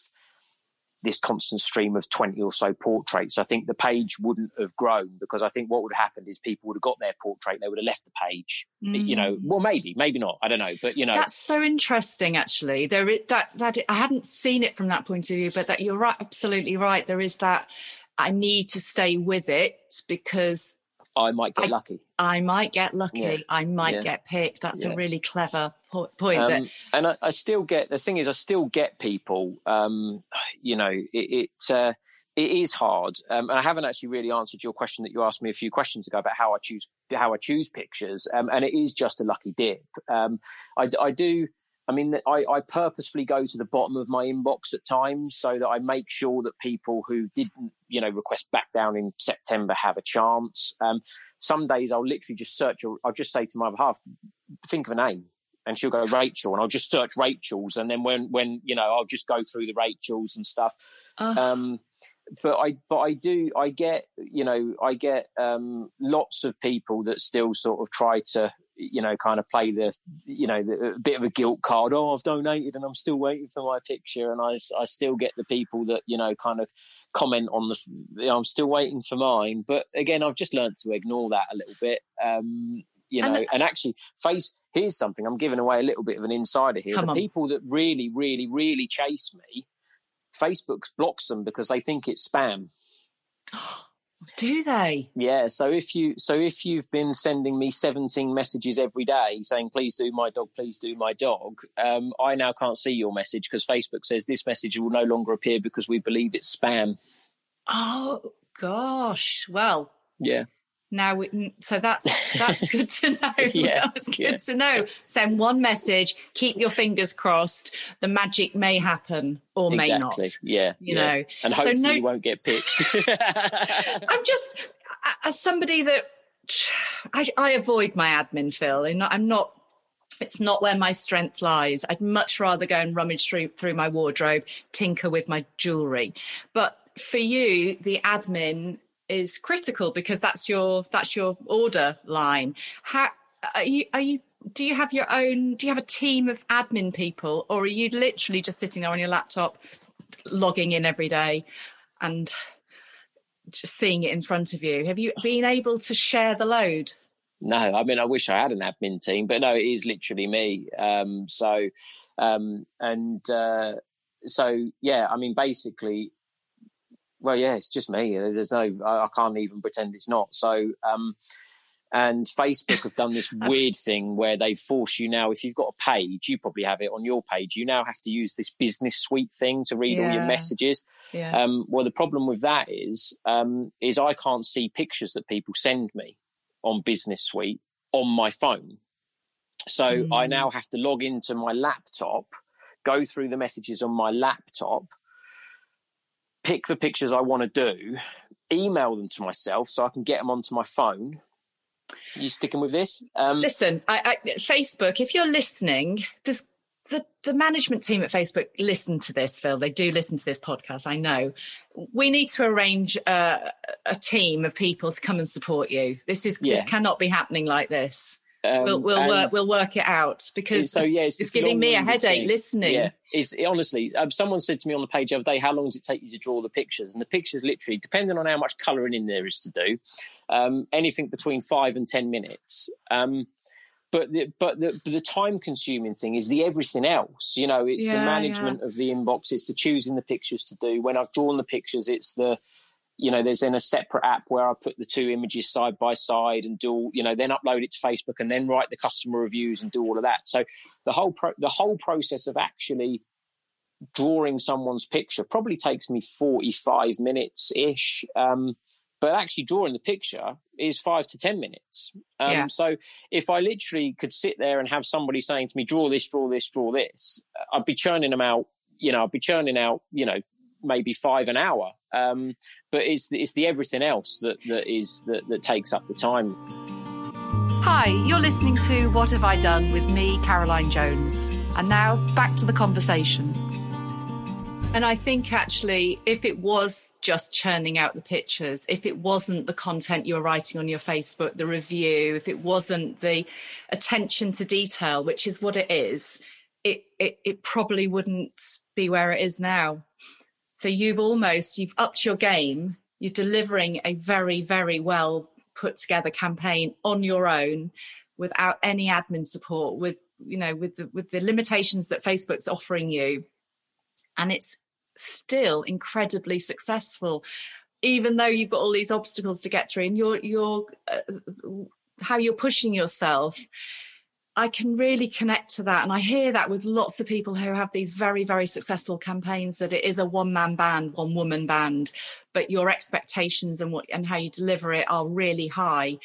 this constant stream of 20 or so portraits, I think the page wouldn't have grown because I think what would have happened is people would have got their portrait, they would have left the page. Mm. You know, well, maybe, maybe not. I don't know, but you know, that's so interesting. Actually, there is that that I hadn't seen it from that point of view, but that you're right, absolutely right. There is that I need to stay with it because I might get I, lucky. I might get lucky. Yeah. I might yeah. get picked. That's yeah. a really clever po- point. Um, but... And I, I, still get the thing is, I still get people. Um, you know, it it, uh, it is hard, um, and I haven't actually really answered your question that you asked me a few questions ago about how I choose how I choose pictures, um, and it is just a lucky dip. Um, I, I do I mean, I, I, purposefully go to the bottom of my inbox at times so that I make sure that people who didn't, you know, request back down in September have a chance. Um, some days I'll literally just search, or I'll just say to my other half, think of a name. And she'll go Rachel, and I'll just search Rachel's, and then when when you know I'll just go through the Rachels and stuff. Uh. Um, but I but I do I get you know I get um, lots of people that still sort of try to you know, kind of play the, you know, the, bit of a guilt card. Oh, I've donated and I'm still waiting for my picture. And I, I still get the people that, you know, kind of comment on the, you know, I'm still waiting for mine. But again, I've just learned to ignore that a little bit. Um, you know, and, and actually face, here's something I'm giving away a little bit of an insider here. the on. people that really, really, really chase me, Facebook blocks them because they think it's spam. Do they? Yeah. So if you so if you've been sending me 17 messages every day saying please do my dog, please do my dog, um, I now can't see your message because Facebook says this message will no longer appear because we believe it's spam. Oh gosh. Well. Yeah. Now, we, so that's that's good to know. yeah, that's good yeah. to know. Send one message. Keep your fingers crossed. The magic may happen or exactly. may not. Yeah, you yeah. know, and hopefully so no, you won't get picked. I'm just as somebody that I, I avoid my admin, Phil, and I'm not it's not where my strength lies. I'd much rather go and rummage through through my wardrobe, tinker with my jewelry. But for you, the admin is critical because that's your that's your order line. How are you? Are you? Do you have your own? Do you have a team of admin people, or are you literally just sitting there on your laptop, logging in every day, and just seeing it in front of you? Have you been able to share the load? No, I mean I wish I had an admin team, but no, it is literally me. Um, so, um, and uh, so yeah, I mean basically well, yeah, it's just me. There's no, I, I can't even pretend it's not. So, um, and Facebook have done this weird thing where they force you now, if you've got a page, you probably have it on your page, you now have to use this business suite thing to read yeah. all your messages. Yeah. Um, well, the problem with that is, um, is I can't see pictures that people send me on business suite on my phone. So mm. I now have to log into my laptop, go through the messages on my laptop, pick the pictures I want to do, email them to myself so I can get them onto my phone. You sticking with this? Um, Listen, I, I, Facebook. If you're listening, there's the, the management team at Facebook listen to this, Phil. They do listen to this podcast. I know. We need to arrange a, a team of people to come and support you. This is yeah. this cannot be happening like this. Um, we'll we'll work we'll work it out because so yeah, it's, it's giving me a headache thing. listening. Yeah, it, honestly. Um, someone said to me on the page the other day, "How long does it take you to draw the pictures?" And the pictures, literally, depending on how much colouring in there is to do, um, anything between five and ten minutes. Um, but the, but the, the time consuming thing is the everything else. You know, it's yeah, the management yeah. of the inbox. It's the choosing the pictures to do. When I've drawn the pictures, it's the you know, there's in a separate app where I put the two images side by side and do, you know, then upload it to Facebook and then write the customer reviews and do all of that. So the whole pro- the whole process of actually drawing someone's picture probably takes me 45 minutes ish. Um, but actually drawing the picture is five to ten minutes. Um, yeah. So if I literally could sit there and have somebody saying to me, "Draw this, draw this, draw this," I'd be churning them out. You know, I'd be churning out. You know, maybe five an hour. Um, but it's it's the everything else that that is that, that takes up the time. Hi, you're listening to What Have I Done with me, Caroline Jones. And now back to the conversation. And I think actually, if it was just churning out the pictures, if it wasn't the content you were writing on your Facebook, the review, if it wasn't the attention to detail, which is what it is, it, it, it probably wouldn't be where it is now. So you've almost, you've upped your game. You're delivering a very, very well put together campaign on your own without any admin support with you know with the with the limitations that facebook's offering you and it's still incredibly successful even though you've got all these obstacles to get through and you're you're uh, how you're pushing yourself I can really connect to that. And I hear that with lots of people who have these very, very successful campaigns that it is a one man band, one woman band, but your expectations and what and how you deliver it are really high.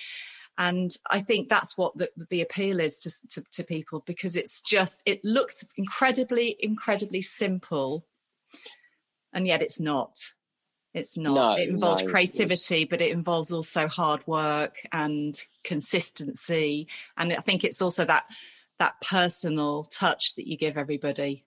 And I think that's what the, the appeal is to, to, to people because it's just, it looks incredibly, incredibly simple. And yet it's not. It's not. No, it involves no, creativity, but it involves also hard work and consistency. And I think it's also that that personal touch that you give everybody.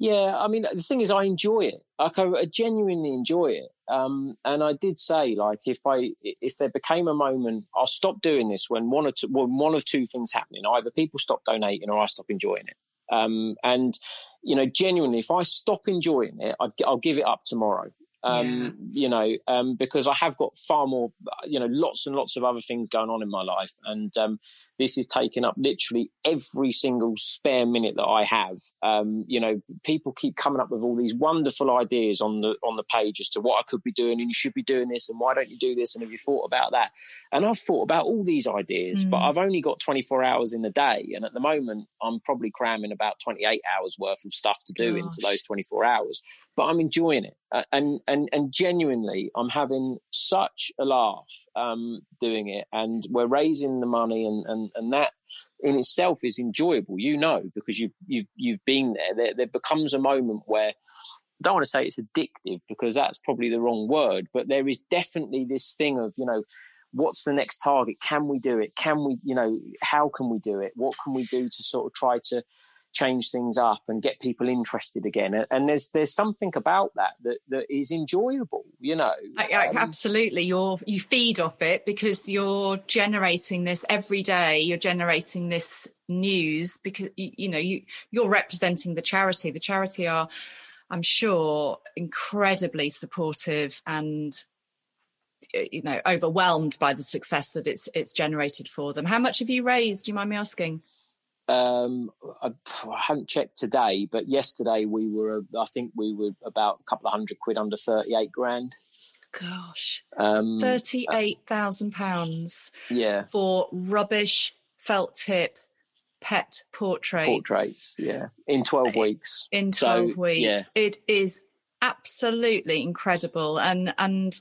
Yeah, I mean, the thing is, I enjoy it. Like, I genuinely enjoy it. Um, and I did say, like, if I if there became a moment, I'll stop doing this when one or two, when one of two things happening: either people stop donating or I stop enjoying it. Um, and you know, genuinely, if I stop enjoying it, i will give it up tomorrow um, yeah. you know, um, because I have got far more, you know, lots and lots of other things going on in my life. And um, this is taking up literally every single spare minute that I have. Um, you know, people keep coming up with all these wonderful ideas on the on the page as to what I could be doing and you should be doing this and why don't you do this and have you thought about that? And I've thought about all these ideas, mm. but I've only got 24 hours in a day. And at the moment, I'm probably cramming about 28 hours worth of stuff to do Gosh. into those 24 hours but I'm enjoying it. Uh, and, and, and genuinely, I'm having such a laugh um, doing it. And we're raising the money, and, and, and that in itself is enjoyable, you know, because you've, you've, you've been there. there. There becomes a moment where, I don't want to say it's addictive because that's probably the wrong word, but there is definitely this thing of, you know, what's the next target? Can we do it? Can we, you know, how can we do it? What can we do to sort of try to change things up and get people interested again. And there's there's something about that that, that is enjoyable, you know. Um, absolutely, you're you feed off it because you're generating this every day. You're generating this news because you, you know you you're representing the charity. The charity are, I'm sure, incredibly supportive and you know overwhelmed by the success that it's it's generated for them. How much have you raised? Do you mind me asking? Um, I, I, haven't checked today, but yesterday we were, I think we were about a couple of hundred quid under 38 grand. Gosh. Um, £38,000 yeah. for rubbish felt tip pet portraits. Portraits, yeah. In 12 weeks. In 12 so, weeks. Yeah. It is absolutely incredible. And, and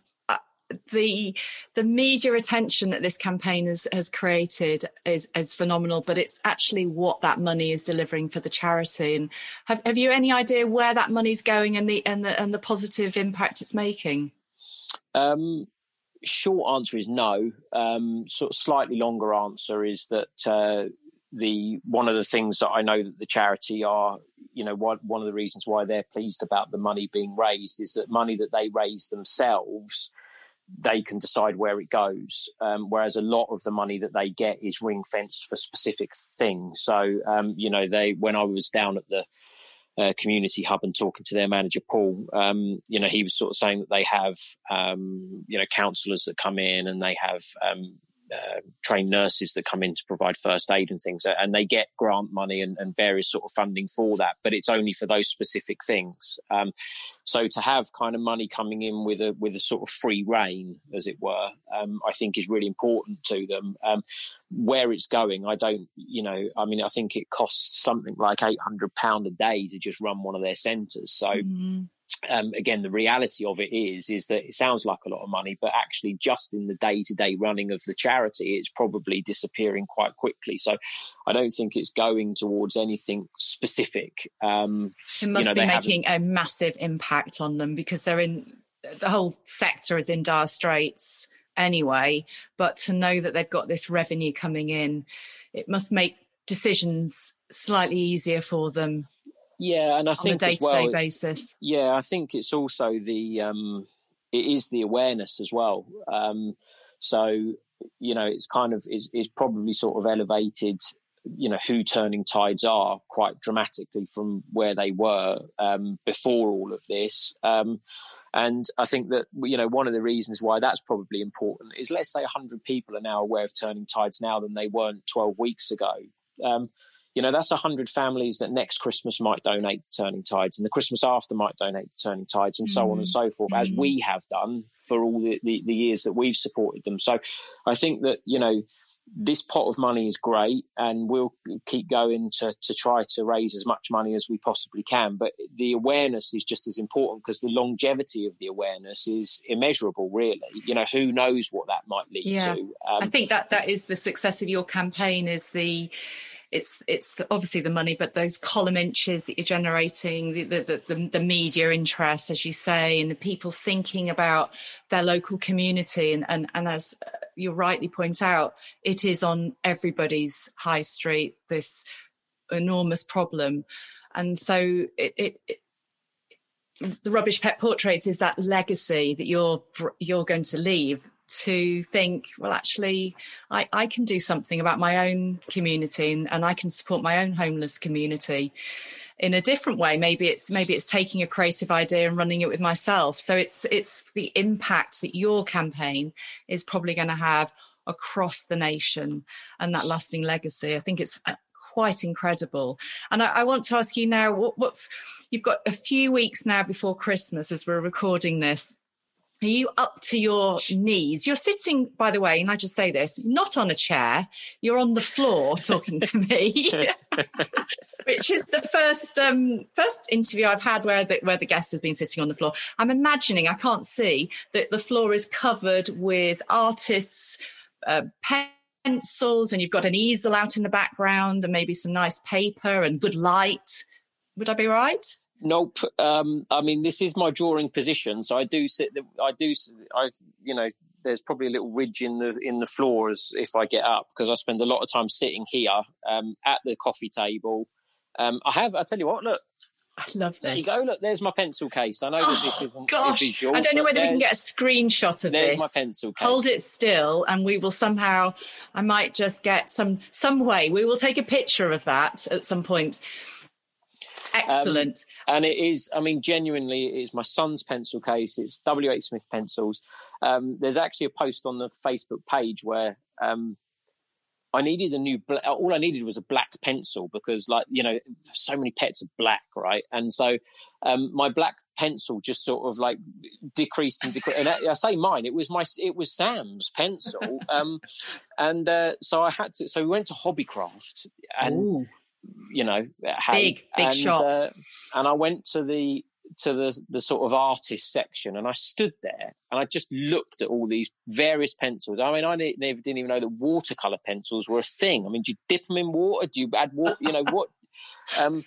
the the media attention that this campaign has has created is is phenomenal but it's actually what that money is delivering for the charity. And have, have you any idea where that money's going and the and the and the positive impact it's making? Um short answer is no. Um sort of slightly longer answer is that uh the one of the things that I know that the charity are you know one, one of the reasons why they're pleased about the money being raised is that money that they raise themselves they can decide where it goes. Um, whereas a lot of the money that they get is ring fenced for specific things. So, um, you know, they, when I was down at the, uh, community hub and talking to their manager Paul, um, you know, he was sort of saying that they have, um, you know, counsellors that come in and they have um, uh, trained nurses that come in to provide first aid and things, and they get grant money and, and various sort of funding for that, but it's only for those specific things. Um, so to have kind of money coming in with a with a sort of free reign, as it were, um, I think is really important to them. Um, where it's going, I don't, you know, I mean, I think it costs something like eight hundred pound a day to just run one of their centres. So. Mm um, again, the reality of it is is that it sounds like a lot of money, but actually, just in the day to day running of the charity, it's probably disappearing quite quickly. So, I don't think it's going towards anything specific. Um, it must you know, be making haven't... a massive impact on them because they're in the whole sector is in dire straits anyway. But to know that they've got this revenue coming in, it must make decisions slightly easier for them yeah, and I think on a day-to-day well, basis. Yeah, I think it's also the um, it is the awareness as well. Um, so you know, it's kind of is is probably sort of elevated. You know who turning tides are quite dramatically from where they were um, before all of this. Um, and I think that you know one of the reasons why that's probably important is let's say 100 people are now aware of turning tides now than they weren't 12 weeks ago. Um, you know, that's 100 families that next Christmas might donate to Turning Tides and the Christmas after might donate to Turning Tides and mm. so on and mm. so forth, mm. as we have done for all the, the, the years that we've supported them. So I think that, you know, this pot of money is great and we'll keep going to, to try to raise as much money as we possibly can. But the awareness is just as important because the longevity of the awareness is immeasurable, really. You know, who knows what that might lead yeah. to. Um, I think that that is the success of your campaign is the it's it's the, obviously the money, but those column inches that you're generating, the, the the, the media interest, as you say, and the people thinking about their local community, and and and as uh, you rightly point out, it is on everybody's high street this enormous problem, and so it, it, it the rubbish pet portraits is that legacy that you're you're going to leave to think, well, actually, I, I can do something about my own community and, and I can support my own homeless community in a different way. Maybe it's maybe it's taking a creative idea and running it with myself. So it's it's the impact that your campaign is probably going to have across the nation and that lasting legacy. I think it's uh, quite incredible. And I, I want to ask you now, what, what's you've got a few weeks now before Christmas as we're recording this are you up to your knees? You're sitting, by the way, and I just say this, not on a chair, you're on the floor talking to me. Which is the first um, first interview I've had where the, where the guest has been sitting on the floor. I'm imagining I can't see that the floor is covered with artists' uh, pencils, and you've got an easel out in the background, and maybe some nice paper and good light. Would I be right? Nope. Um, I mean, this is my drawing position, so I do sit. I do. I, you know, there's probably a little ridge in the in the floor as if I get up because I spend a lot of time sitting here um, at the coffee table. Um, I have. I tell you what. Look, I love this. There you go. Look, there's my pencil case. I know oh, that this oh, isn't gosh, visual. I don't know whether we can get a screenshot of there's this. There's my pencil case. Hold it still, and we will somehow. I might just get some some way. We will take a picture of that at some point. Excellent. Um, and it is, I mean, genuinely, it is my son's pencil case. It's WH Smith pencils. Um, there's actually a post on the Facebook page where um, I needed a new, all I needed was a black pencil because, like, you know, so many pets are black, right? And so um, my black pencil just sort of like decreased and decreased. And I, I say mine, it was my, it was Sam's pencil. Um, and uh, so I had to, so we went to Hobbycraft and. Ooh you know, big big and, shop. Uh, and I went to the to the the sort of artist section, and I stood there and I just looked at all these various pencils. I mean, I never didn't even know that watercolor pencils were a thing. I mean, do you dip them in water? Do you add water? You know what? Um,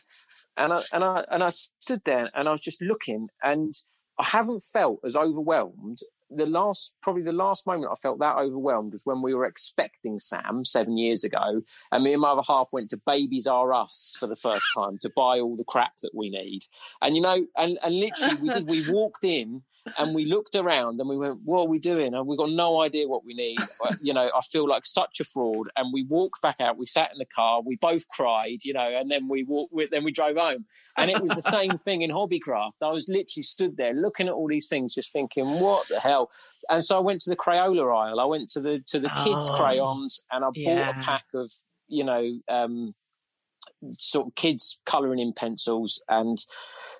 and I and I and I stood there and I was just looking, and I haven't felt as overwhelmed the last probably the last moment I felt that overwhelmed was when we were expecting Sam seven years ago, and me and my other half went to Babies R Us for the first time to buy all the crap that we need. And you know, and and literally we did, we walked in and we looked around and we went, "What are we doing?" And we got no idea what we need. you know, I feel like such a fraud. And we walked back out. We sat in the car. We both cried. You know, and then we walked. Then we drove home. And it was the same thing in Hobbycraft. I was literally stood there looking at all these things, just thinking, "What the hell?" And so I went to the Crayola aisle. I went to the to the kids' oh, crayons, and I yeah. bought a pack of you know um, sort of kids colouring in pencils and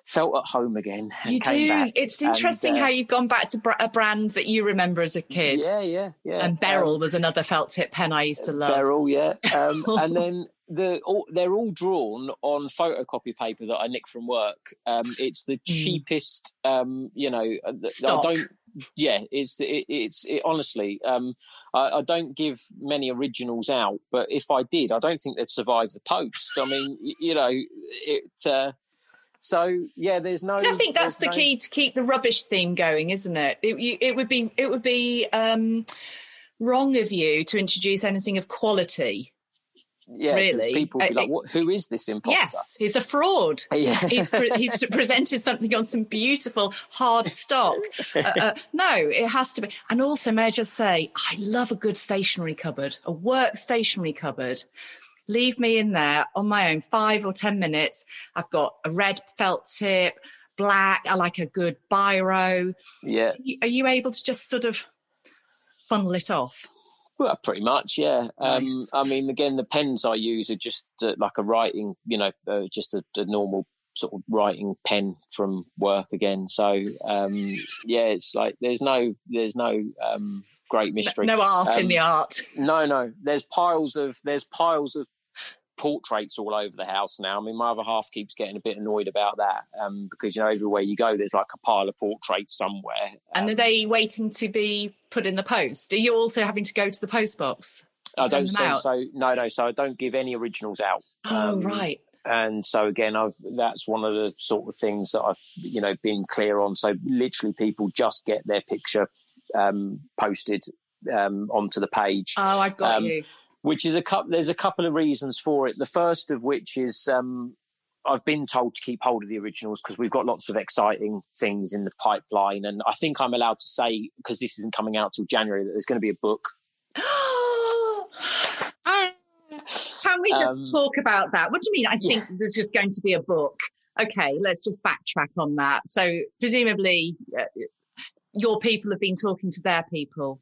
felt at home again. You do. Back. It's interesting and, uh, how you've gone back to a brand that you remember as a kid. Yeah, yeah, yeah. And Berol um, was another felt tip pen I used to love. Berol, yeah. Um, and then the all, they're all drawn on photocopy paper that I nick from work. Um, it's the mm. cheapest. Um, you know, uh, Stock. I don't. Yeah, it's it, it's it, honestly. I, I, don't give many originals out, but if I did, I don't think they'd survive the post. I mean, you know, it. Uh, so yeah, there's no. I think that's the no... key to keep the rubbish theme going, isn't it? It, it would be it would be um, wrong of you to introduce anything of quality yeah, really. People be like, what, "Who is this imposter?" Yes, he's a fraud. Yeah. he's, pre- he's presented something on some beautiful hard stock. uh, uh, no, it has to be. And also, may I just say, I love a good stationery cupboard, a work stationery cupboard. Leave me in there on my own, five or ten minutes. I've got a red felt tip, black. I like a good biro. Yeah. Are you, are you able to just sort of funnel it off? Well, pretty much, yeah. Um, nice. I mean, again, the pens I use are just uh, like a writing, you know, uh, just a, a, normal sort of writing pen from work again. So, um, yeah, it's like there's no, there's no um, great mystery. No, no art in the um, art. No, no. There's piles of there's piles of portraits all over the house now. I mean, my other half keeps getting a bit annoyed about that um, because you know everywhere you go, there's like a pile of portraits somewhere. Um, and are um, they waiting to be put in the post? Are you also having to go to the post box? I don't send so no no so I don't give any originals out. Oh um, right. And so again, I've that's one of the sort of things that I've you know been clear on. So literally, people just get their picture um, posted um, onto the page. Oh, I got you which is a couple. There's a couple of reasons for it. The first of which is um, I've been told to keep hold of the originals because we've got lots of exciting things in the pipeline, and I think I'm allowed to say because this isn't coming out till January that there's going to be a book. Can we just um, talk about that? What do you mean? I think yeah. there's just going to be a book. Okay, let's just backtrack on that. So presumably, uh, your people have been talking to their people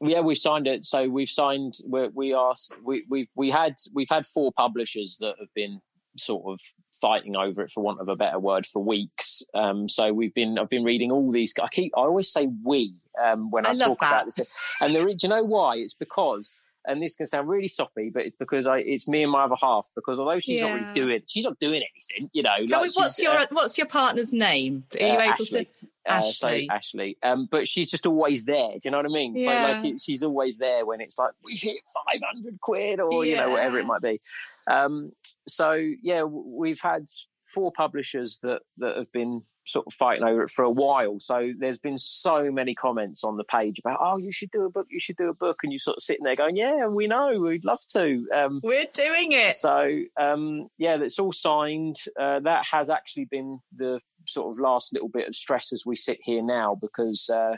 yeah, we've signed it. So we've signed. We're, we are. We we've we had we've had four publishers that have been sort of fighting over it, for want of a better word, for weeks. Um, so we've been. I've been reading all these. I keep. I always say we um, when I, I talk that. about this. And the, do you know why? It's because. And this can sound really soppy, but it's because I, it's me and my other half. Because although she's yeah. not really doing, she's not doing anything, you know. Like what's your uh, What's your partner's name? Are you uh, able Ashley. to? Ashley. Uh, so Ashley. Um, but she's just always there. Do you know what I mean? Yeah. So like she's always there when it's like we've hit five hundred quid or yeah. you know whatever it might be. Um, so yeah, we've had four publishers that that have been sort of fighting over it for a while. So there's been so many comments on the page about, oh, you should do a book, you should do a book, and you sort of sitting there going, yeah, we know, we'd love to. Um, We're doing it. So um, yeah, that's all signed. Uh, that has actually been the sort of last little bit of stress as we sit here now because. Uh,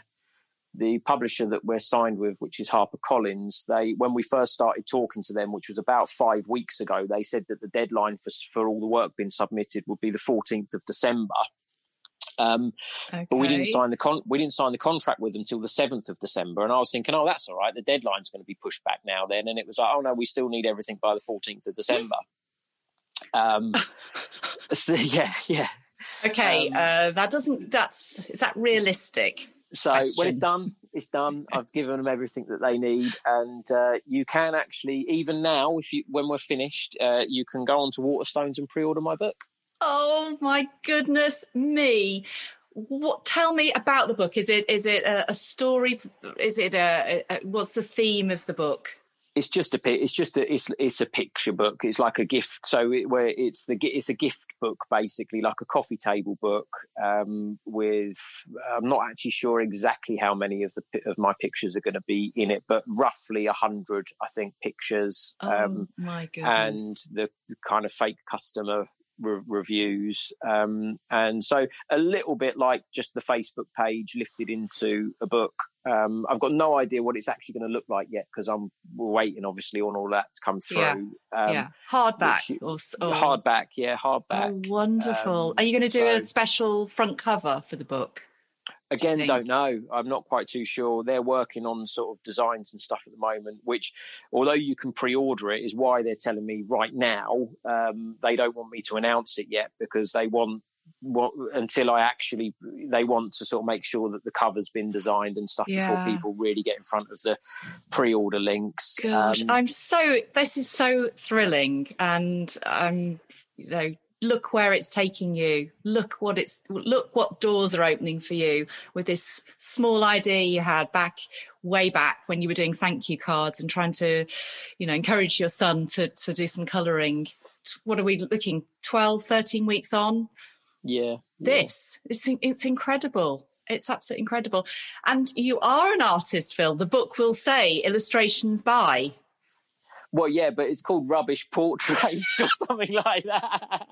the publisher that we're signed with, which is HarperCollins, they when we first started talking to them, which was about five weeks ago, they said that the deadline for for all the work being submitted would be the 14th of December. Um, okay. But we didn't sign the con- we didn't sign the contract with them until the seventh of December, and I was thinking, oh, that's all right. The deadline's going to be pushed back now. Then, and it was like, oh no, we still need everything by the fourteenth of December. um, so yeah, yeah. Okay, um, uh, that doesn't. That's is that realistic? So question. when it's done, it's done. I've given them everything that they need, and uh, you can actually, even now, if you when we're finished, uh, you can go on to Waterstones and pre-order my book. Oh my goodness me. What tell me about the book? Is it is it a, a story? Is it a, a, what's the theme of the book? It's just a it's just a it's it's a picture book. It's like a gift. So it, where it's the it's a gift book basically, like a coffee table book. Um, with I'm not actually sure exactly how many of the of my pictures are going to be in it, but roughly a hundred, I think, pictures. Oh um, my goodness! And the kind of fake customer re- reviews. Um, and so a little bit like just the Facebook page lifted into a book. Um, I've got no idea what it's actually going to look like yet because I'm waiting, obviously, on all that to come through. Yeah, um, yeah. hardback or, or, hardback, yeah, hardback. Oh, wonderful! Um, Are you going to do so, a special front cover for the book? Again, do not know. I'm not quite too sure. They're working on sort of designs and stuff at the moment, which, although you can pre-order it, is why they're telling me right now um, they don't want me to announce it yet because they want what until I actually they want to sort of make sure that the cover's been designed and stuff Yeah. before people really get in front of the pre-order links. Gosh, Um, I'm so. This is so thrilling, and um, you know, look where it's taking you. Look what it's. Look what doors are opening for you with this small idea you had back way back when you were doing thank you cards and trying to, you know, encourage your son to to do some colouring. What are we looking? 12, 13 weeks on yeah, this. It's it's incredible. It's absolutely incredible. And you are an artist, Phil. The book will say illustrations by. Well, yeah, but it's called rubbish portraits or something like that.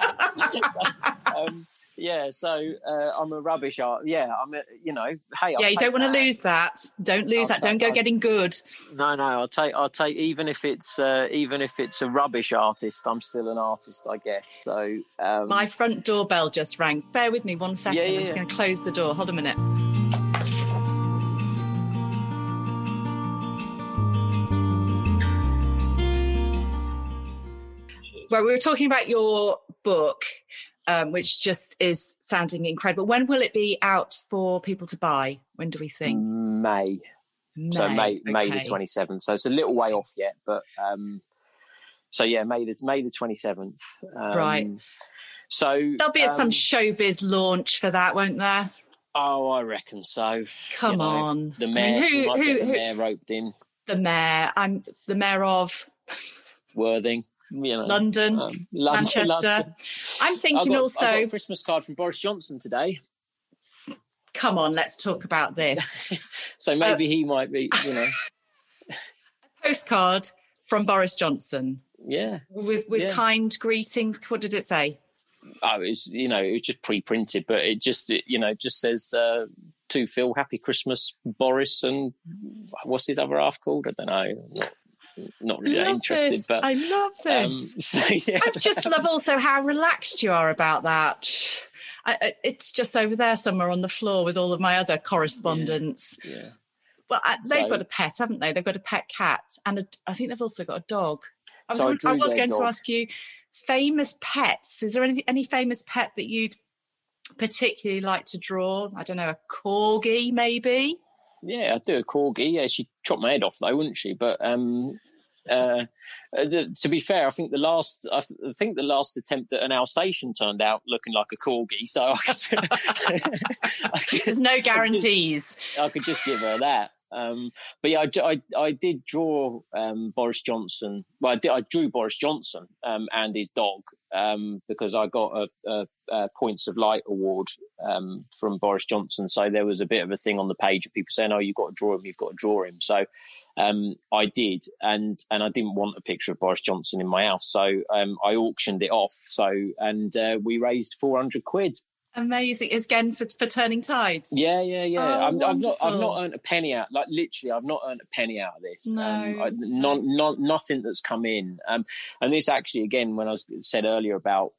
um, yeah, so uh, I'm a rubbish art. Yeah, I'm. A, you know, hey, I'll yeah, you don't want to lose that. Don't lose I'll that. Don't go take- getting good. No, no, I'll take. I'll take. Even if it's uh, even if it's a rubbish artist, I'm still an artist, I guess. So um, My front doorbell just rang. Bear with me one second. Yeah, yeah, I'm just going to close the door. Hold a minute. Well, we were talking about your book, um, which just is sounding incredible. When will it be out for people to buy? When do we think? May. Mm, So May May the twenty seventh. So it's a little way off yet, but um, so yeah, May the May the twenty seventh. Um, Right. So There'll be some um, showbiz launch for that, won't there? oh, I reckon so. Come you know, on. The I mean, mayor, who- might who- get the mayor roped in. The mayor. I'm the mayor of Worthing, you know, London, um, London, Manchester. London. I'm thinking got, also. I got a Christmas card from Boris Johnson today, Come on, let's talk about this. so Uh, maybe he might be, you know, Postcard from Boris Johnson yeah. with with Yeah. kind greetings. What did it say? Oh, it's you know, it was just pre-printed, but it just it, you know just says uh, to Phil, Happy Christmas, Boris, and what's his other half called? I don't know. Not, really love interested, this. but I love um, this. so yeah, I just love also how relaxed you are about that. I, it's just over there somewhere on the floor with all of my other correspondence. yeah. Well, I, they've So- got a pet, haven't they? They've got a pet cat, and a, I think they've also got a dog. I was, So I I was going to ask you, famous pets. Is there any any famous pet that you'd particularly like to draw? I don't know, a corgi, maybe. Yeah, I'd do a corgi. Yeah, she'd chop my head off though, wouldn't she? But um, uh, uh, to be fair, I think the last, I th- I think the last attempt at an Alsatian turned out looking like a corgi. So I could, I could- There's no guarantees. I could just give her that. Um, but yeah, I I did draw um, Boris Johnson. Well, I, did, I drew Boris Johnson um, and his dog um, because I got a, a, a Points of Light award um, from Boris Johnson. So there was a bit of a thing on the page of people saying, "Oh, you've got to draw him. You've got to draw him." So um, I did, and and I didn't want a picture of Boris Johnson in my house, so I auctioned it off. So and uh, we raised four hundred quid. Amazing. It's again for, for turning tides. Yeah, yeah, yeah. Oh, I'm, I've not, I've not earned a penny out. Like literally, I've not earned a penny out of this. No, um, I, no. not, not, nothing that's come in. Um, and this actually, again, when I was said earlier about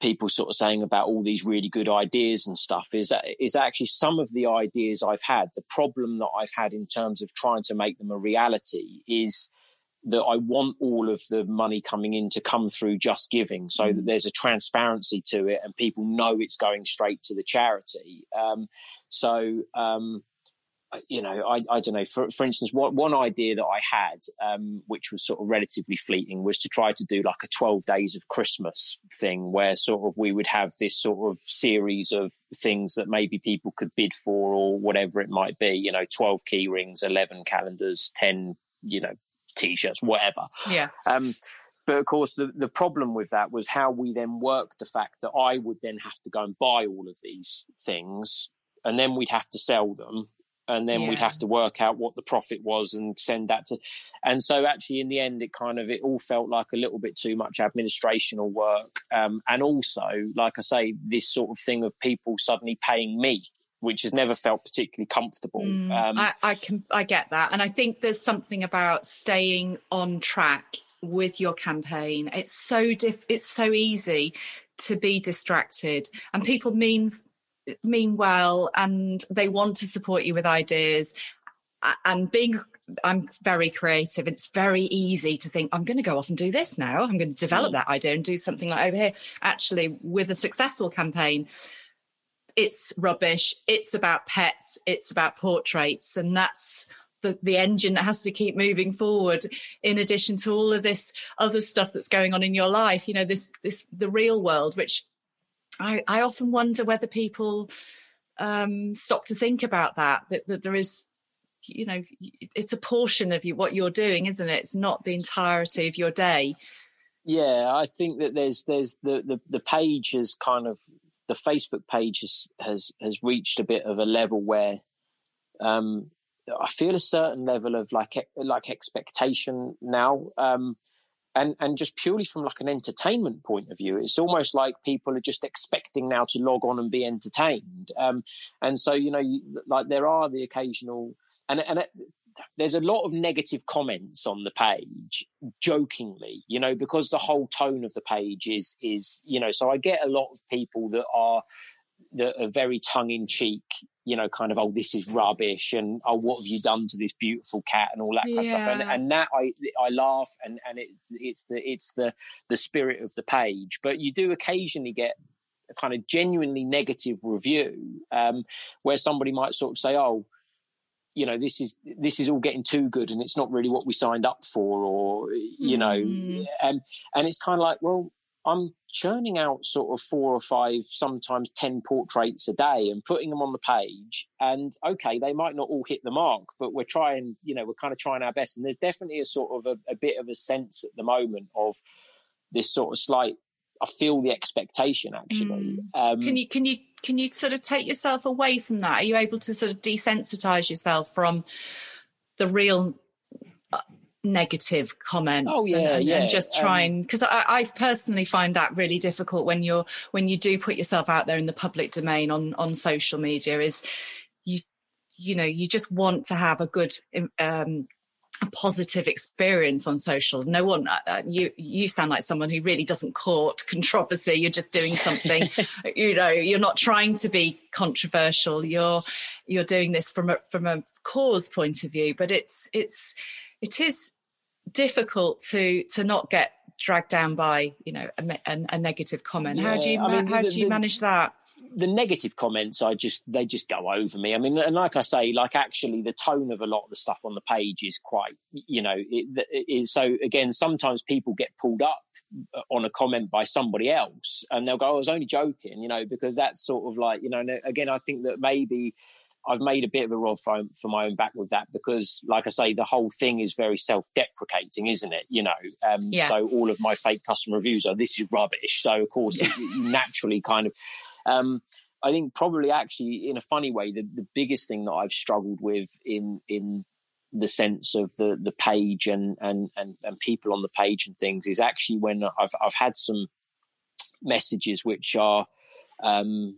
people sort of saying about all these really good ideas and stuff, is that is actually some of the ideas I've had. The problem that I've had in terms of trying to make them a reality is that I want all of the money coming in to come through just giving so Mm. that there's a transparency to it and people know it's going straight to the charity. Um, so, um, you know, I, I don't know. For, for instance, one, one idea that I had, um, which was sort of relatively fleeting, was to try to do like a 12 days of Christmas thing where sort of we would have this sort of series of things that maybe people could bid for or whatever it might be, you know, 12 key rings, 11 calendars, 10, you know, t-shirts, whatever. Yeah. Um, but of course, the, the problem with that was how we then worked the fact that I would then have to go and buy all of these things, and then we'd have to sell them, and then we'd have to work out what the profit was and send that to. And so, actually, in the end, it kind of it all felt like a little bit too much administrational work, um, and also, like I say, this sort of thing of people suddenly paying me. Which has never felt particularly comfortable. Mm, um, I, I can I get that, and I think there's something about staying on track with your campaign. It's so diff. It's so easy to be distracted, and people mean mean well, and they want to support you with ideas. and being I'm very creative. It's very easy to think I'm going to go off and do this now. I'm going to develop mm. that idea and do something like over here. Actually, with a successful campaign, it's rubbish. It's about pets. It's about portraits, and that's the, the engine that has to keep moving forward. In addition to all of this other stuff that's going on in your life, you know, this this the real world, which I, I often wonder whether people um, stop to think about that, that that there is you know it's a portion of you what you're doing isn't it it's not the entirety of your day yeah i think that there's there's the the, the page has kind of the facebook page has has has reached a bit of a level where um i feel a certain level of like like expectation now um and and just purely from like an entertainment point of view it's almost like people are just expecting now to log on and be entertained um and so you know you, like there are the occasional and and there's a lot of negative comments on the page jokingly you know because the whole tone of the page is is you know so i get a lot of people that are that are very tongue-in-cheek you know kind of oh this is rubbish and oh what have you done to this beautiful cat? and all that kind yeah. of stuff. And, and that i i laugh and and it's it's the it's the the spirit of the page. But you do occasionally get a kind of genuinely negative review um, where somebody might sort of say oh you know this is this is all getting too good and it's not really what we signed up for or you know mm. and and it's kind of like well i'm churning out sort of four or five sometimes 10 portraits a day and putting them on the page and okay they might not all hit the mark but we're trying you know we're kind of trying our best and there's definitely a sort of a, a bit of a sense at the moment of this sort of slight i feel the expectation actually mm. um, can you can you can you sort of take yourself away from that? Are you able to sort of desensitize yourself from the real uh, negative comments oh, yeah, and, and, yeah. and, just try um, and because I, I, personally find that really difficult when you're when you do put yourself out there in the public domain on on social media is you you know you just want to have a good um, positive experience on social. No one, uh, uh, you you sound like someone who really doesn't court controversy. You're just doing something, you know. You're not trying to be controversial. You're you're doing this from a from a cause point of view. But it's it's it is difficult to to not get dragged down by you know a, a, a negative comment. Yeah, how do you I mean, how the, do you the, manage that? The negative comments, I just they just go over me. I mean, and like I say, like actually, the tone of a lot of the stuff on the page is quite, you know, it, it is so. Again, sometimes people get pulled up uh, on a comment by somebody else, and they'll go, oh, "I was only joking," you know, because that's sort of like, you know. again, I think that maybe I've made a bit of a rod for, for, my own back with that because, like I say, the whole thing is very self-deprecating, isn't it? You know, um, yeah. so all of my fake customer reviews are this is rubbish. So of course, you naturally kind of um, I think probably actually in a funny way, the, the biggest thing that I've struggled with in in the sense of the the page and and and, and people on the page and things is actually when I've I've had some messages which are um,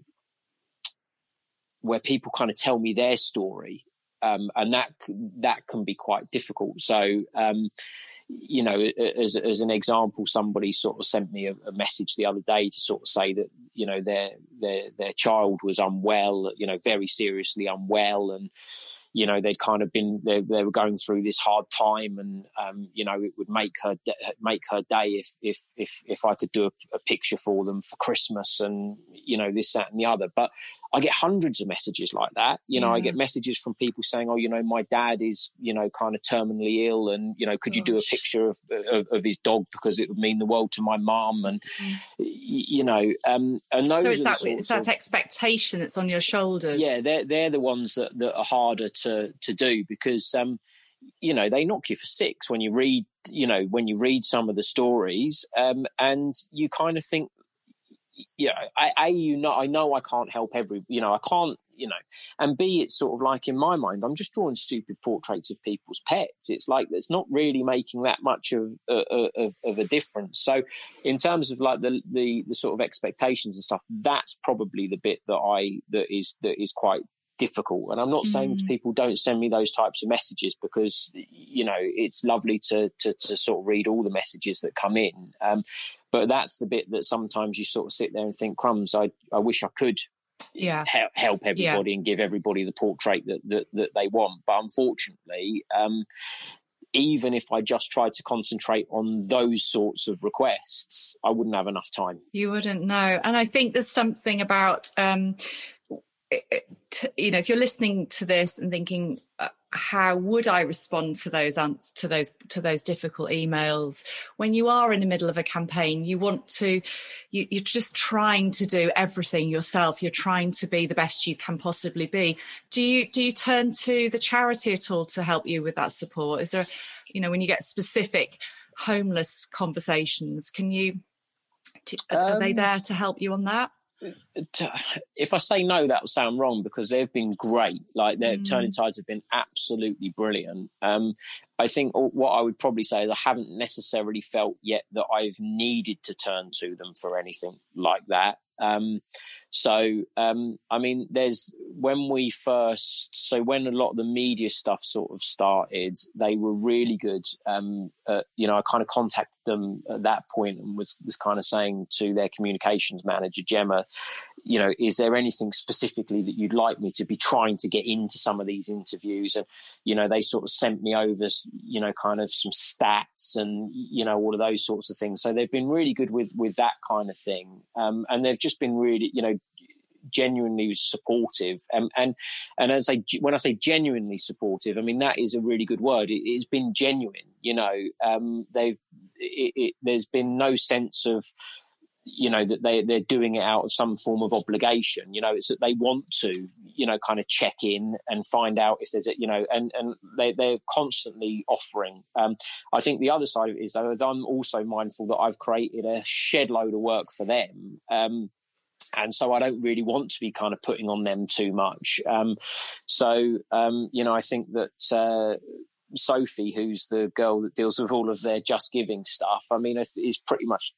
where people kind of tell me their story, um, and that that can be quite difficult. So um, you know, as, as an example, somebody sort of sent me a, a, message the other day to sort of say that you know their their their child was unwell, you know, very seriously unwell, and you know they'd kind of been they, they were going through this hard time and um, you know it would make her make her day if if if if I could do a, a, picture for them for Christmas and you know this that and the other. But I get hundreds of messages like that you know yeah. I get messages from people saying oh you know my dad is you know kind of terminally ill and you know could Gosh. you do a picture of, of, of his dog because it would mean the world to my mum and mm. you know um, and those so it's that, it's that of, expectation that's on your shoulders yeah they're they're the ones that, that are harder to to to do because um, you know they knock you for six when you read you know when you read some of the stories um, and you kind of think yeah I, I you know I know I can't help every you know I can't you know and b it's sort of like in my mind i'm just drawing stupid portraits of people's pets. It's like it's not really making that much of uh, uh, of, of a difference. So in terms of like the, the the sort of expectations and stuff that's probably the bit that i that is that is quite difficult. And I'm not mm. saying to people don't send me those types of messages because you know it's lovely to to, to sort of read all the messages that come in. Um, but that's the bit that sometimes you sort of sit there and think, crumbs, I I wish I could yeah. help, help everybody yeah. and give everybody the portrait that, that, that they want. But unfortunately, um, even if I just tried to concentrate on those sorts of requests, I wouldn't have enough time. You wouldn't know. And I think there's something about, um, you know, if you're listening to this and thinking, uh, how would I respond to those to those to those difficult emails? When you are in the middle of a campaign you want to you, you're just trying to do everything yourself. You're trying to be the best you can possibly be. Do you do you turn to the charity at all to help you with that support? Is there you know when you get specific homeless conversations can you are they um, there to help you on that if I say no, that will sound wrong because they've been great. Like their mm. turning tides have been absolutely brilliant. Um, I think what I would probably say is I haven't necessarily felt yet that I've needed to turn to them for anything like that. Um, so, um, I mean, there's when we first, so when a lot of the media stuff sort of started, they were really good. Um, you know, I kind of contacted them at that point and was, was kind of saying to their communications manager, Gemma, you know, is there anything specifically that you'd like me to be trying to get into some of these interviews? And, you know, they sort of sent me over, you know, kind of some stats and, you know, all of those sorts of things. So they've been really good with, with that kind of thing. Um, and they've just been really, you know, genuinely supportive. Um, and and as I when I say genuinely supportive, I mean that is a really good word. It, has been genuine. You know, um, they've it, it, there's been no sense of you know that they they're doing it out of some form of obligation you know it's that they want to you know kind of check in and find out if there's a you know and and they, they're constantly offering um, i think the other side of it is though is i'm also mindful that i've created a shed load of work for them um, and so I don't really want to be kind of putting on them too much. Um, so um, you know, I think that uh, Sophie, who's the girl that deals with all of their Just Giving stuff, I mean, is pretty much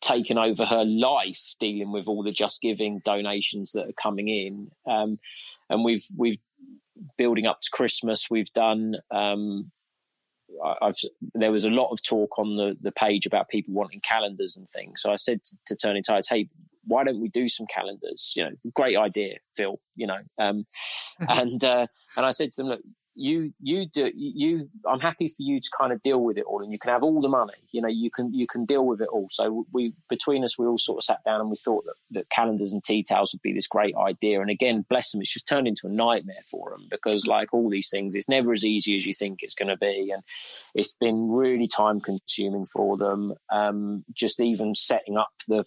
taken over her life dealing with all the Just Giving donations that are coming in. Um, and we've we've building up to Christmas. We've done. Um, I've there was a lot of talk on the the page about people wanting calendars and things. So I said to, to Turning Tides, "Hey, why don't we do some calendars? You know, it's a great idea, Phil. You know, um, and uh, and I said to them, look, you you do you i'm happy for you to kind of deal with it all and you can have all the money you know you can you can deal with it all. So we between us we all sort of sat down and we thought that, that calendars and tea towels would be this great idea. And again bless them it's just turned into a nightmare for them because like all these things it's never as easy as you think it's going to be. And it's been really time consuming for them. Um, just even setting up the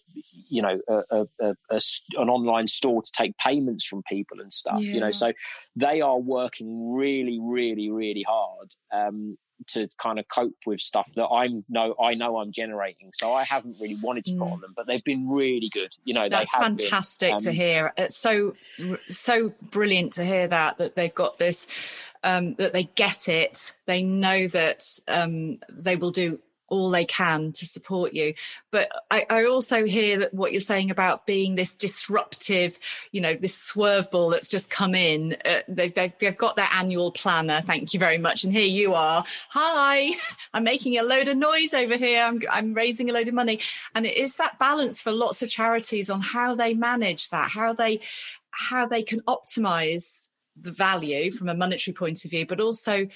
you know a, a, a, an online store to take payments from people and stuff yeah. you know. So they are working really really, really hard um, to kind of cope with stuff that I'm no I know I'm generating. So I haven't really wanted to put mm. on them, but they've been really good. You know, that's fantastic um, to hear. It's so so brilliant to hear that that they've got this. Um, that they get it, they know that um, they will do all they can to support you. But I, I, also hear that what you're saying about being this disruptive, you know, this swerve ball that's just come in. Uh, they've, they've, they've, got their annual planner. Thank you very much. And here you are. Hi, I'm making a load of noise over here. I'm, I'm raising a load of money. And it is that balance for lots of charities on how they manage that, how they, how they can optimize the value from a monetary point of view, but also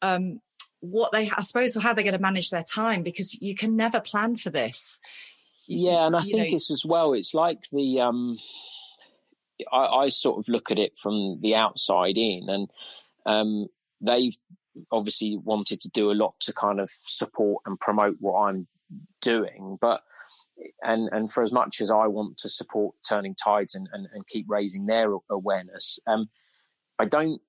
um, what they I suppose or how they're going to manage their time because you can never plan for this. Yeah, and I think know, it's as well. It's like the um, I, I, sort of look at it from the outside in, and um, they've obviously wanted to do a lot to kind of support and promote what I'm doing, but and and for as much as I want to support Turning Tides and and, and keep raising their awareness, um, I don't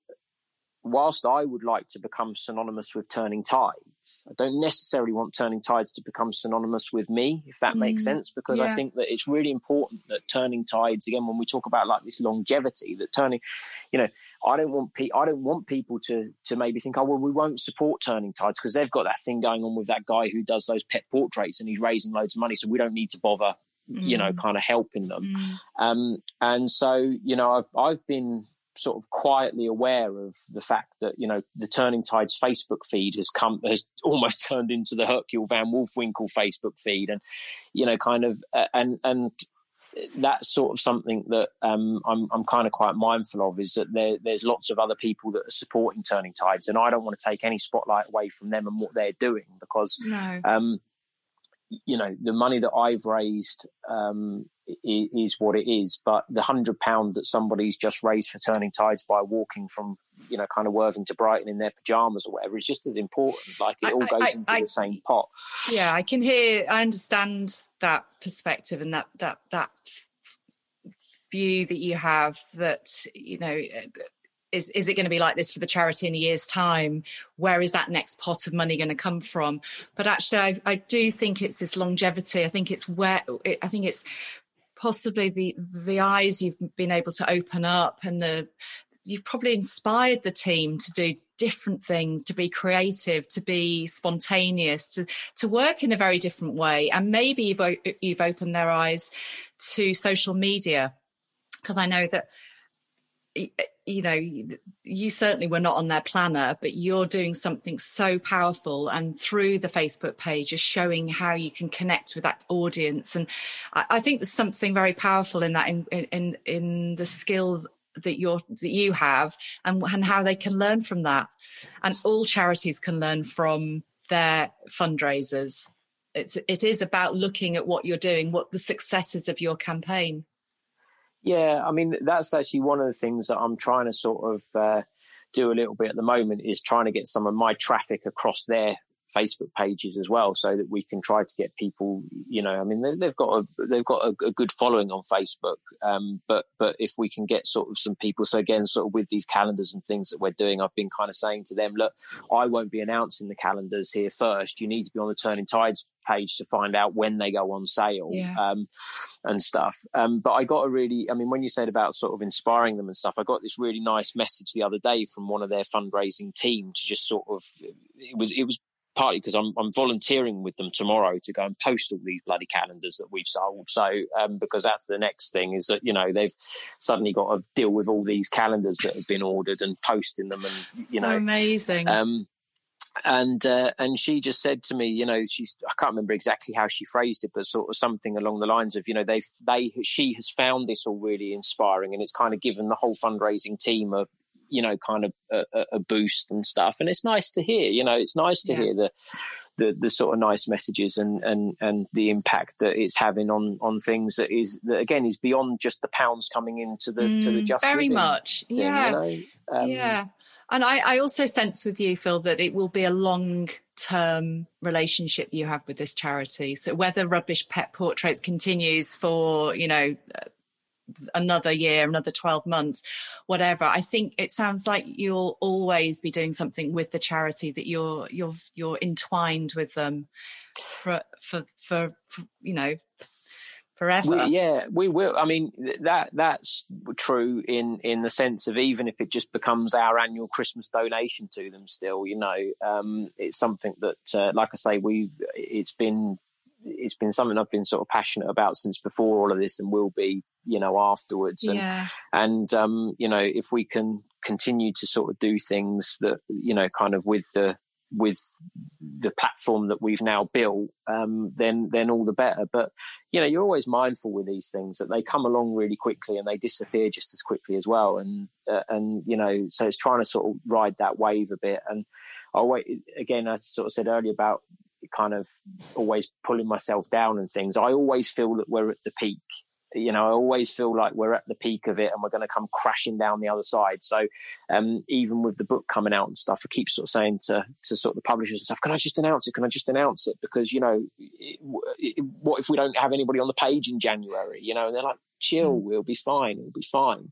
whilst I would like to become synonymous with turning tides, I don't necessarily want turning tides to become synonymous with me, if that mm, makes sense, because yeah. I think that it's really important that turning tides, again, when we talk about like this longevity, that turning, you know, I don't want pe- I don't want people to to maybe think, oh well, we won't support turning tides because they've got that thing going on with that guy who does those pet portraits and he's raising loads of money, so we don't need to bother, mm. you know, mm. kind of helping them. Mm. Um, and so, you know, I've I've been sort of quietly aware of the fact that you know the Turning Tides Facebook feed has come has almost turned into the Hercule Van Wolfwinkle Facebook feed, and you know, kind of uh, and and that's sort of something that um, I'm, I'm kind of quite mindful of is that there, there's lots of other people that are supporting Turning Tides, and I don't want to take any spotlight away from them and what they're doing because, no. um, you know, the money that I've raised um, is, is, what it is, but the hundred pound that somebody's just raised for Turning Tides by walking from, you know, kind of Worthing to Brighton in their pajamas or whatever is just as important. Like it all goes I, I, into I, the same pot. Yeah, I can hear, I understand that perspective and that that that view that you have that you know is is it going to be like this for the charity in a year's time where is that next pot of money going to come from but actually I, I do think it's this longevity i think it's where i think it's possibly the the eyes you've been able to open up and the you've probably inspired the team to do different things to be creative to be spontaneous to to work in a very different way. And maybe you've you've opened their eyes to social media. Because i know that you know you certainly were not on their planner but you're doing something so powerful and through the facebook page is showing how you can connect with that audience. And i, think there's something very powerful in that in in in the skill that you're that you have and, and how they can learn from that. And all charities can learn from their fundraisers. It's it is about looking at what you're doing what the successes of your campaign yeah i mean that's actually one of the things that i'm trying to sort of uh, do a little bit at the moment is trying to get some of my traffic across their Facebook pages as well, so that we can try to get people. You know, I mean, they, have got a they've got a, a good following on Facebook, um, but but if we can get sort of some people, so again, sort of with these calendars and things that we're doing, I've been kind of saying to them, look, I won't be announcing the calendars here first. You need to be on the Turning Tides page to find out when they go on sale yeah. um, and stuff. Um, but I got a really, I mean, when you said about sort of inspiring them and stuff, I got this really nice message the other day from one of their fundraising team to just sort of, it was, it was partly because I'm, I'm volunteering with them tomorrow to go and post all these bloody calendars that we've sold. So, um, because that's the next thing is that, you know, they've suddenly got to deal with all these calendars that have been ordered and posting them and, you know, amazing. Um, and uh, and she just said to me, you know, she's I can't remember exactly how she phrased it, but sort of something along the lines of, you know, they they she has found this all really inspiring, and it's kind of given the whole fundraising team a you know kind of a, a, boost and stuff and it's nice to hear you know it's nice to yeah. hear the, the the sort of nice messages and and and the impact that it's having on on things that is that again is beyond just the pounds coming into the mm, to the mm, just very much thing, yeah you know? um, yeah and I, I also sense with you phil that it will be a long term relationship you have with this charity so whether rubbish pet portraits continues for you know uh, another year, another 12 months, whatever. I think it sounds like you'll always be doing something with the charity that you're you're you're entwined with them for for for, for you know forever. We, yeah, we will. I mean, that that's true in in the sense of even if it just becomes our annual Christmas donation to them. Still, you know, um, it's something that, uh, like I say, we it's been it's been something I've been sort of passionate about since before all of this, and will be, you know, afterwards. And yeah. and um, you know, if we can continue to sort of do things that you know, kind of with the with the platform that we've now built, um, then then all the better. But you know, you're always mindful with these things that they come along really quickly and they disappear just as quickly as well. And uh, and you know, so it's trying to sort of ride that wave a bit. And I wait again. I sort of said earlier about kind of always pulling myself down and things. I always feel that we're at the peak. You know, I always feel like we're at the peak of it and we're going to come crashing down the other side. So, um, even with the book coming out and stuff, I keep sort of saying to, to sort of the publishers and stuff, can I just announce it? Can I just announce it? Because, you know, it, it, what if we don't have anybody on the page in January? You know, and they're like, chill, hmm. we'll be fine, it'll be fine.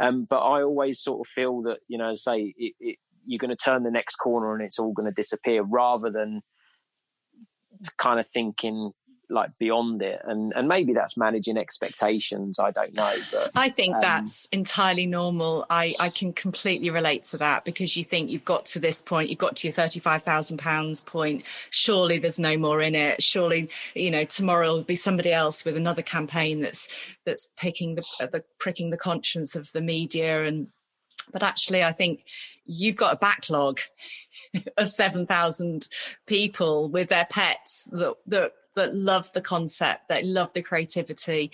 Um, but I always sort of feel that, you know, say it, it, you're going to turn the next corner and it's all going to disappear rather than kind of thinking like beyond it. And and maybe that's managing expectations i don't know but i think um, that's entirely normal. I i can completely relate to that because you think you've got to this point you've got to your 35,000 pounds point. Surely there's no more in it. Surely you know tomorrow will be somebody else with another campaign that's that's picking the, the pricking the conscience of the media. And but actually i think you've got a backlog of 7,000 people with their pets that, that that love the concept, that love the creativity.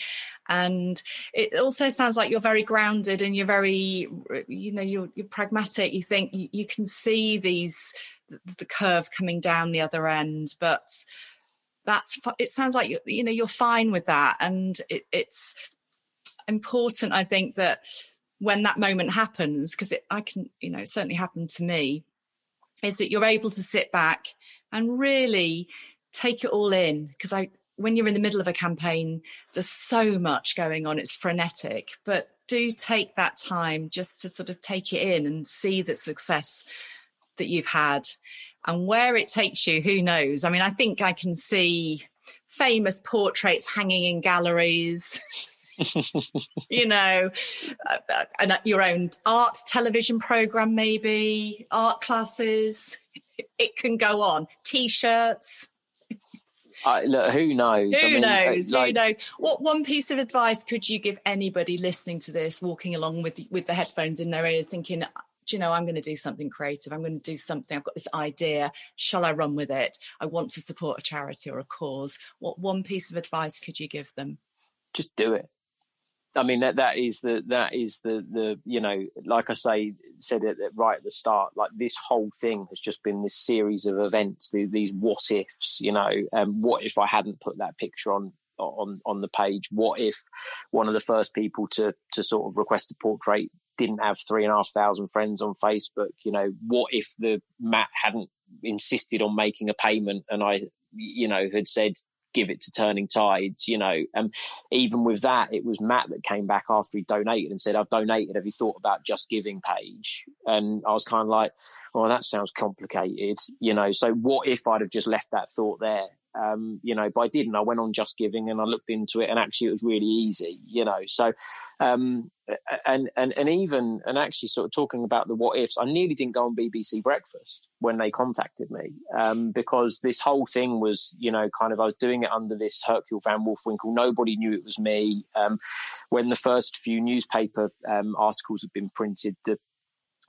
And it also sounds like you're very grounded and you're very, you know, you're, you're pragmatic. You think you, you can see these, the curve coming down the other end, but that's, it sounds like, you, you know, you're fine with that. And it, it's important, I think, that when that moment happens, because it I can, you know, it certainly happened to me, is that you're able to sit back and really take it all in because I when you're in the middle of a campaign there's so much going on it's frenetic but do take that time just to sort of take it in and see the success that you've had and where it takes you who knows i mean i think i can see famous portraits hanging in galleries you know, uh, and your own art television program, maybe art classes. It can go on. T-shirts. Uh, look, who knows? Who I mean, knows? Like... Who knows? What one piece of advice could you give anybody listening to this, walking along with with the headphones in their ears, thinking, do you know, I'm going to do something creative. I'm going to do something. I've got this idea. Shall I run with it? I want to support a charity or a cause. What one piece of advice could you give them? Just do it. I mean that that is the that is the the you know like I say said it right at the start like this whole thing has just been this series of events these what ifs you know um, what if I hadn't put that picture on on on the page? What if one of the first people to to sort of request a portrait didn't have three and a half thousand friends on Facebook? You know what if the Matt hadn't insisted on making a payment and I you know had said give it to Turning Tides, you know. And even with that, it was Matt that came back after he donated and said, I've donated. Have you thought about just giving page? And I was kind of like, well, that sounds complicated, you know. So what if I'd have just left that thought there? Um, you know, but I didn't. I went on Just Giving and I looked into it, and actually, it was really easy. You know, so um, and and and even and actually, sort of talking about the what ifs, I nearly didn't go on BBC Breakfast when they contacted me um, because this whole thing was, you know, kind of I was doing it under this Hercule Van Wolfwinkle. Nobody knew it was me. Um, when the first few newspaper um, articles had been printed, the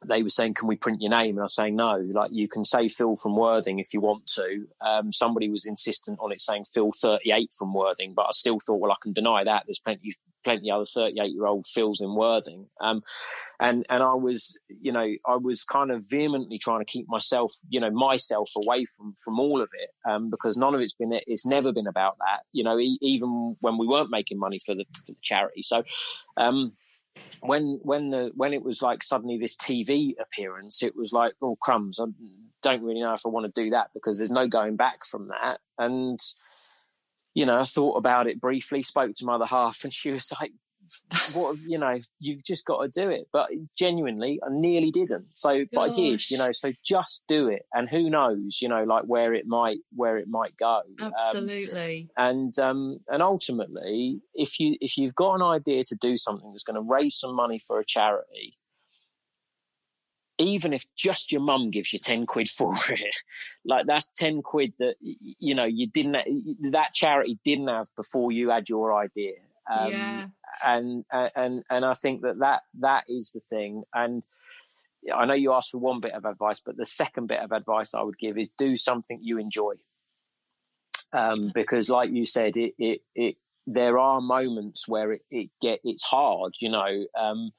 they were saying, "Can we print your name?" And I was saying, "No. Like you can say Phil from Worthing if you want to." Um, somebody was insistent on it saying Phil 38 from Worthing, but I still thought, well, I can deny that. There's plenty, plenty other 38 year old Phils in Worthing, um, and and I was, you know, I was kind of vehemently trying to keep myself, you know, myself away from from all of it um, because none of it's been, it's never been about that, you know, e- even when we weren't making money for the for the charity. So. Um, when when the when it was like suddenly this TV appearance, it was like, oh crumbs! I don't really know if I want to do that because there's no going back from that. And you know, I thought about it briefly, spoke to my other half, and she was like, what you know you've just got to do it. But genuinely i nearly didn't. So but i did you know so just do it. And who knows you know like where it might where it might go. Um, absolutely. um, and um and ultimately if you if you've got an idea to do something that's going to raise some money for a charity even if just your mum gives you 10 quid for it like that's 10 quid that you know you didn't that charity didn't have before you had your idea um, yeah and and and I think that that that is the thing. And I know you asked for one bit of advice, but the second bit of advice I would give is do something you enjoy. Um, because, like you said, it it it there are moments where it, it get it's hard, you know. Um,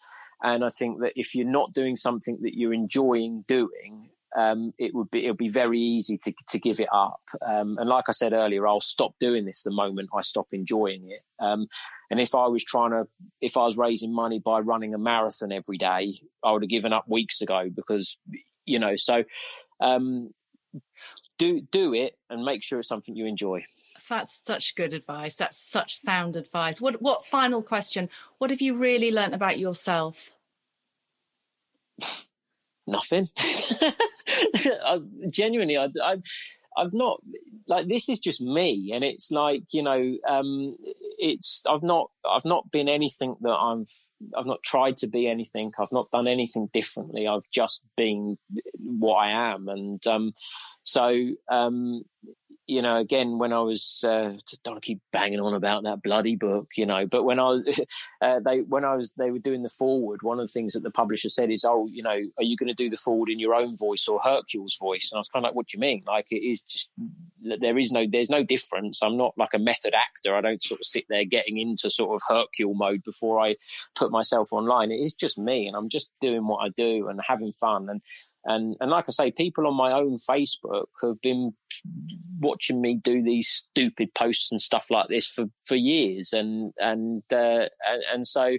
and I think that if you're not doing something that you're enjoying doing, um, it would be it'll be very easy to to give it up. Um, and like I said earlier, I'll stop doing this the moment I stop enjoying it. Um, and if I was trying to, if I was raising money by running a marathon every day, I would have given up weeks ago because you know. So um, do do it and make sure it's something you enjoy. That's such good advice. That's such sound advice. What what final question? What have you really learnt about yourself? Nothing. I, genuinely, I, I, I've not like this is just me, and it's like you know, um, it's I've not I've not been anything that I've I've not tried to be anything. I've not done anything differently. I've just been what I am, and um, so um, you know, again, when I was, uh, don't keep banging on about that bloody book, you know, but when I was, uh, they, when I was, they were doing the forward, one of the things that the publisher said is, oh, you know, are you going to do the forward in your own voice or Hercule's voice? And I was kind of like, what do you mean? Like, it is just there is no there's no difference. I'm not like a method actor. I don't sort of sit there getting into sort of Hercule mode before I put myself online. It is just me, and I'm just doing what I do and having fun. And and and like I say, people on my own Facebook have been watching me do these stupid posts and stuff like this for for years, and and uh, and, and so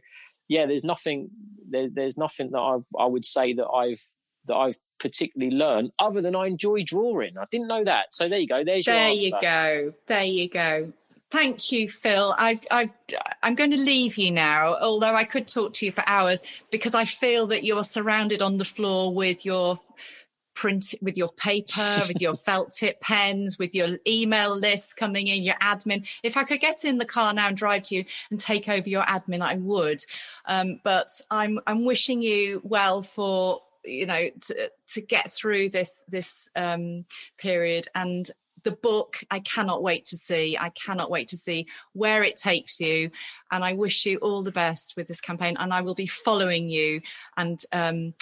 yeah, there's nothing there, there's nothing that I I would say that I've that I've particularly learned other than I enjoy drawing. I didn't know that. So there you go. There's there you go. There you go. Thank you, Phil. I've, I've, I'm going to leave you now, although I could talk to you for hours because I feel that you're surrounded on the floor with your print, with your paper, with your felt tip pens, with your email lists coming in, your admin. If I could get in the car now and drive to you and take over your admin, I would. Um, but I'm, I'm wishing you well for you know to, to get through this this um, period and the book. I cannot wait to see i cannot wait to see where it takes you. And i wish you all the best with this campaign and i will be following you and um,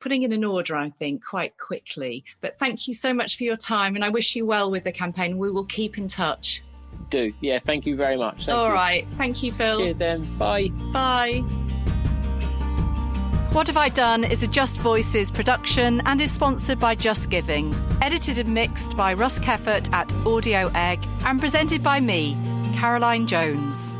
putting in an order i think quite quickly. But thank you so much for your time and i wish you well with the campaign. We will keep in touch. Do. Yeah thank you very much. Thank All you. right, thank you phil. Cheers then. Bye. Bye what Have I Done is a Just Voices production and is sponsored by Just Giving. Edited and mixed by Russ Keffert at Audio Egg and presented by me, Caroline Jones.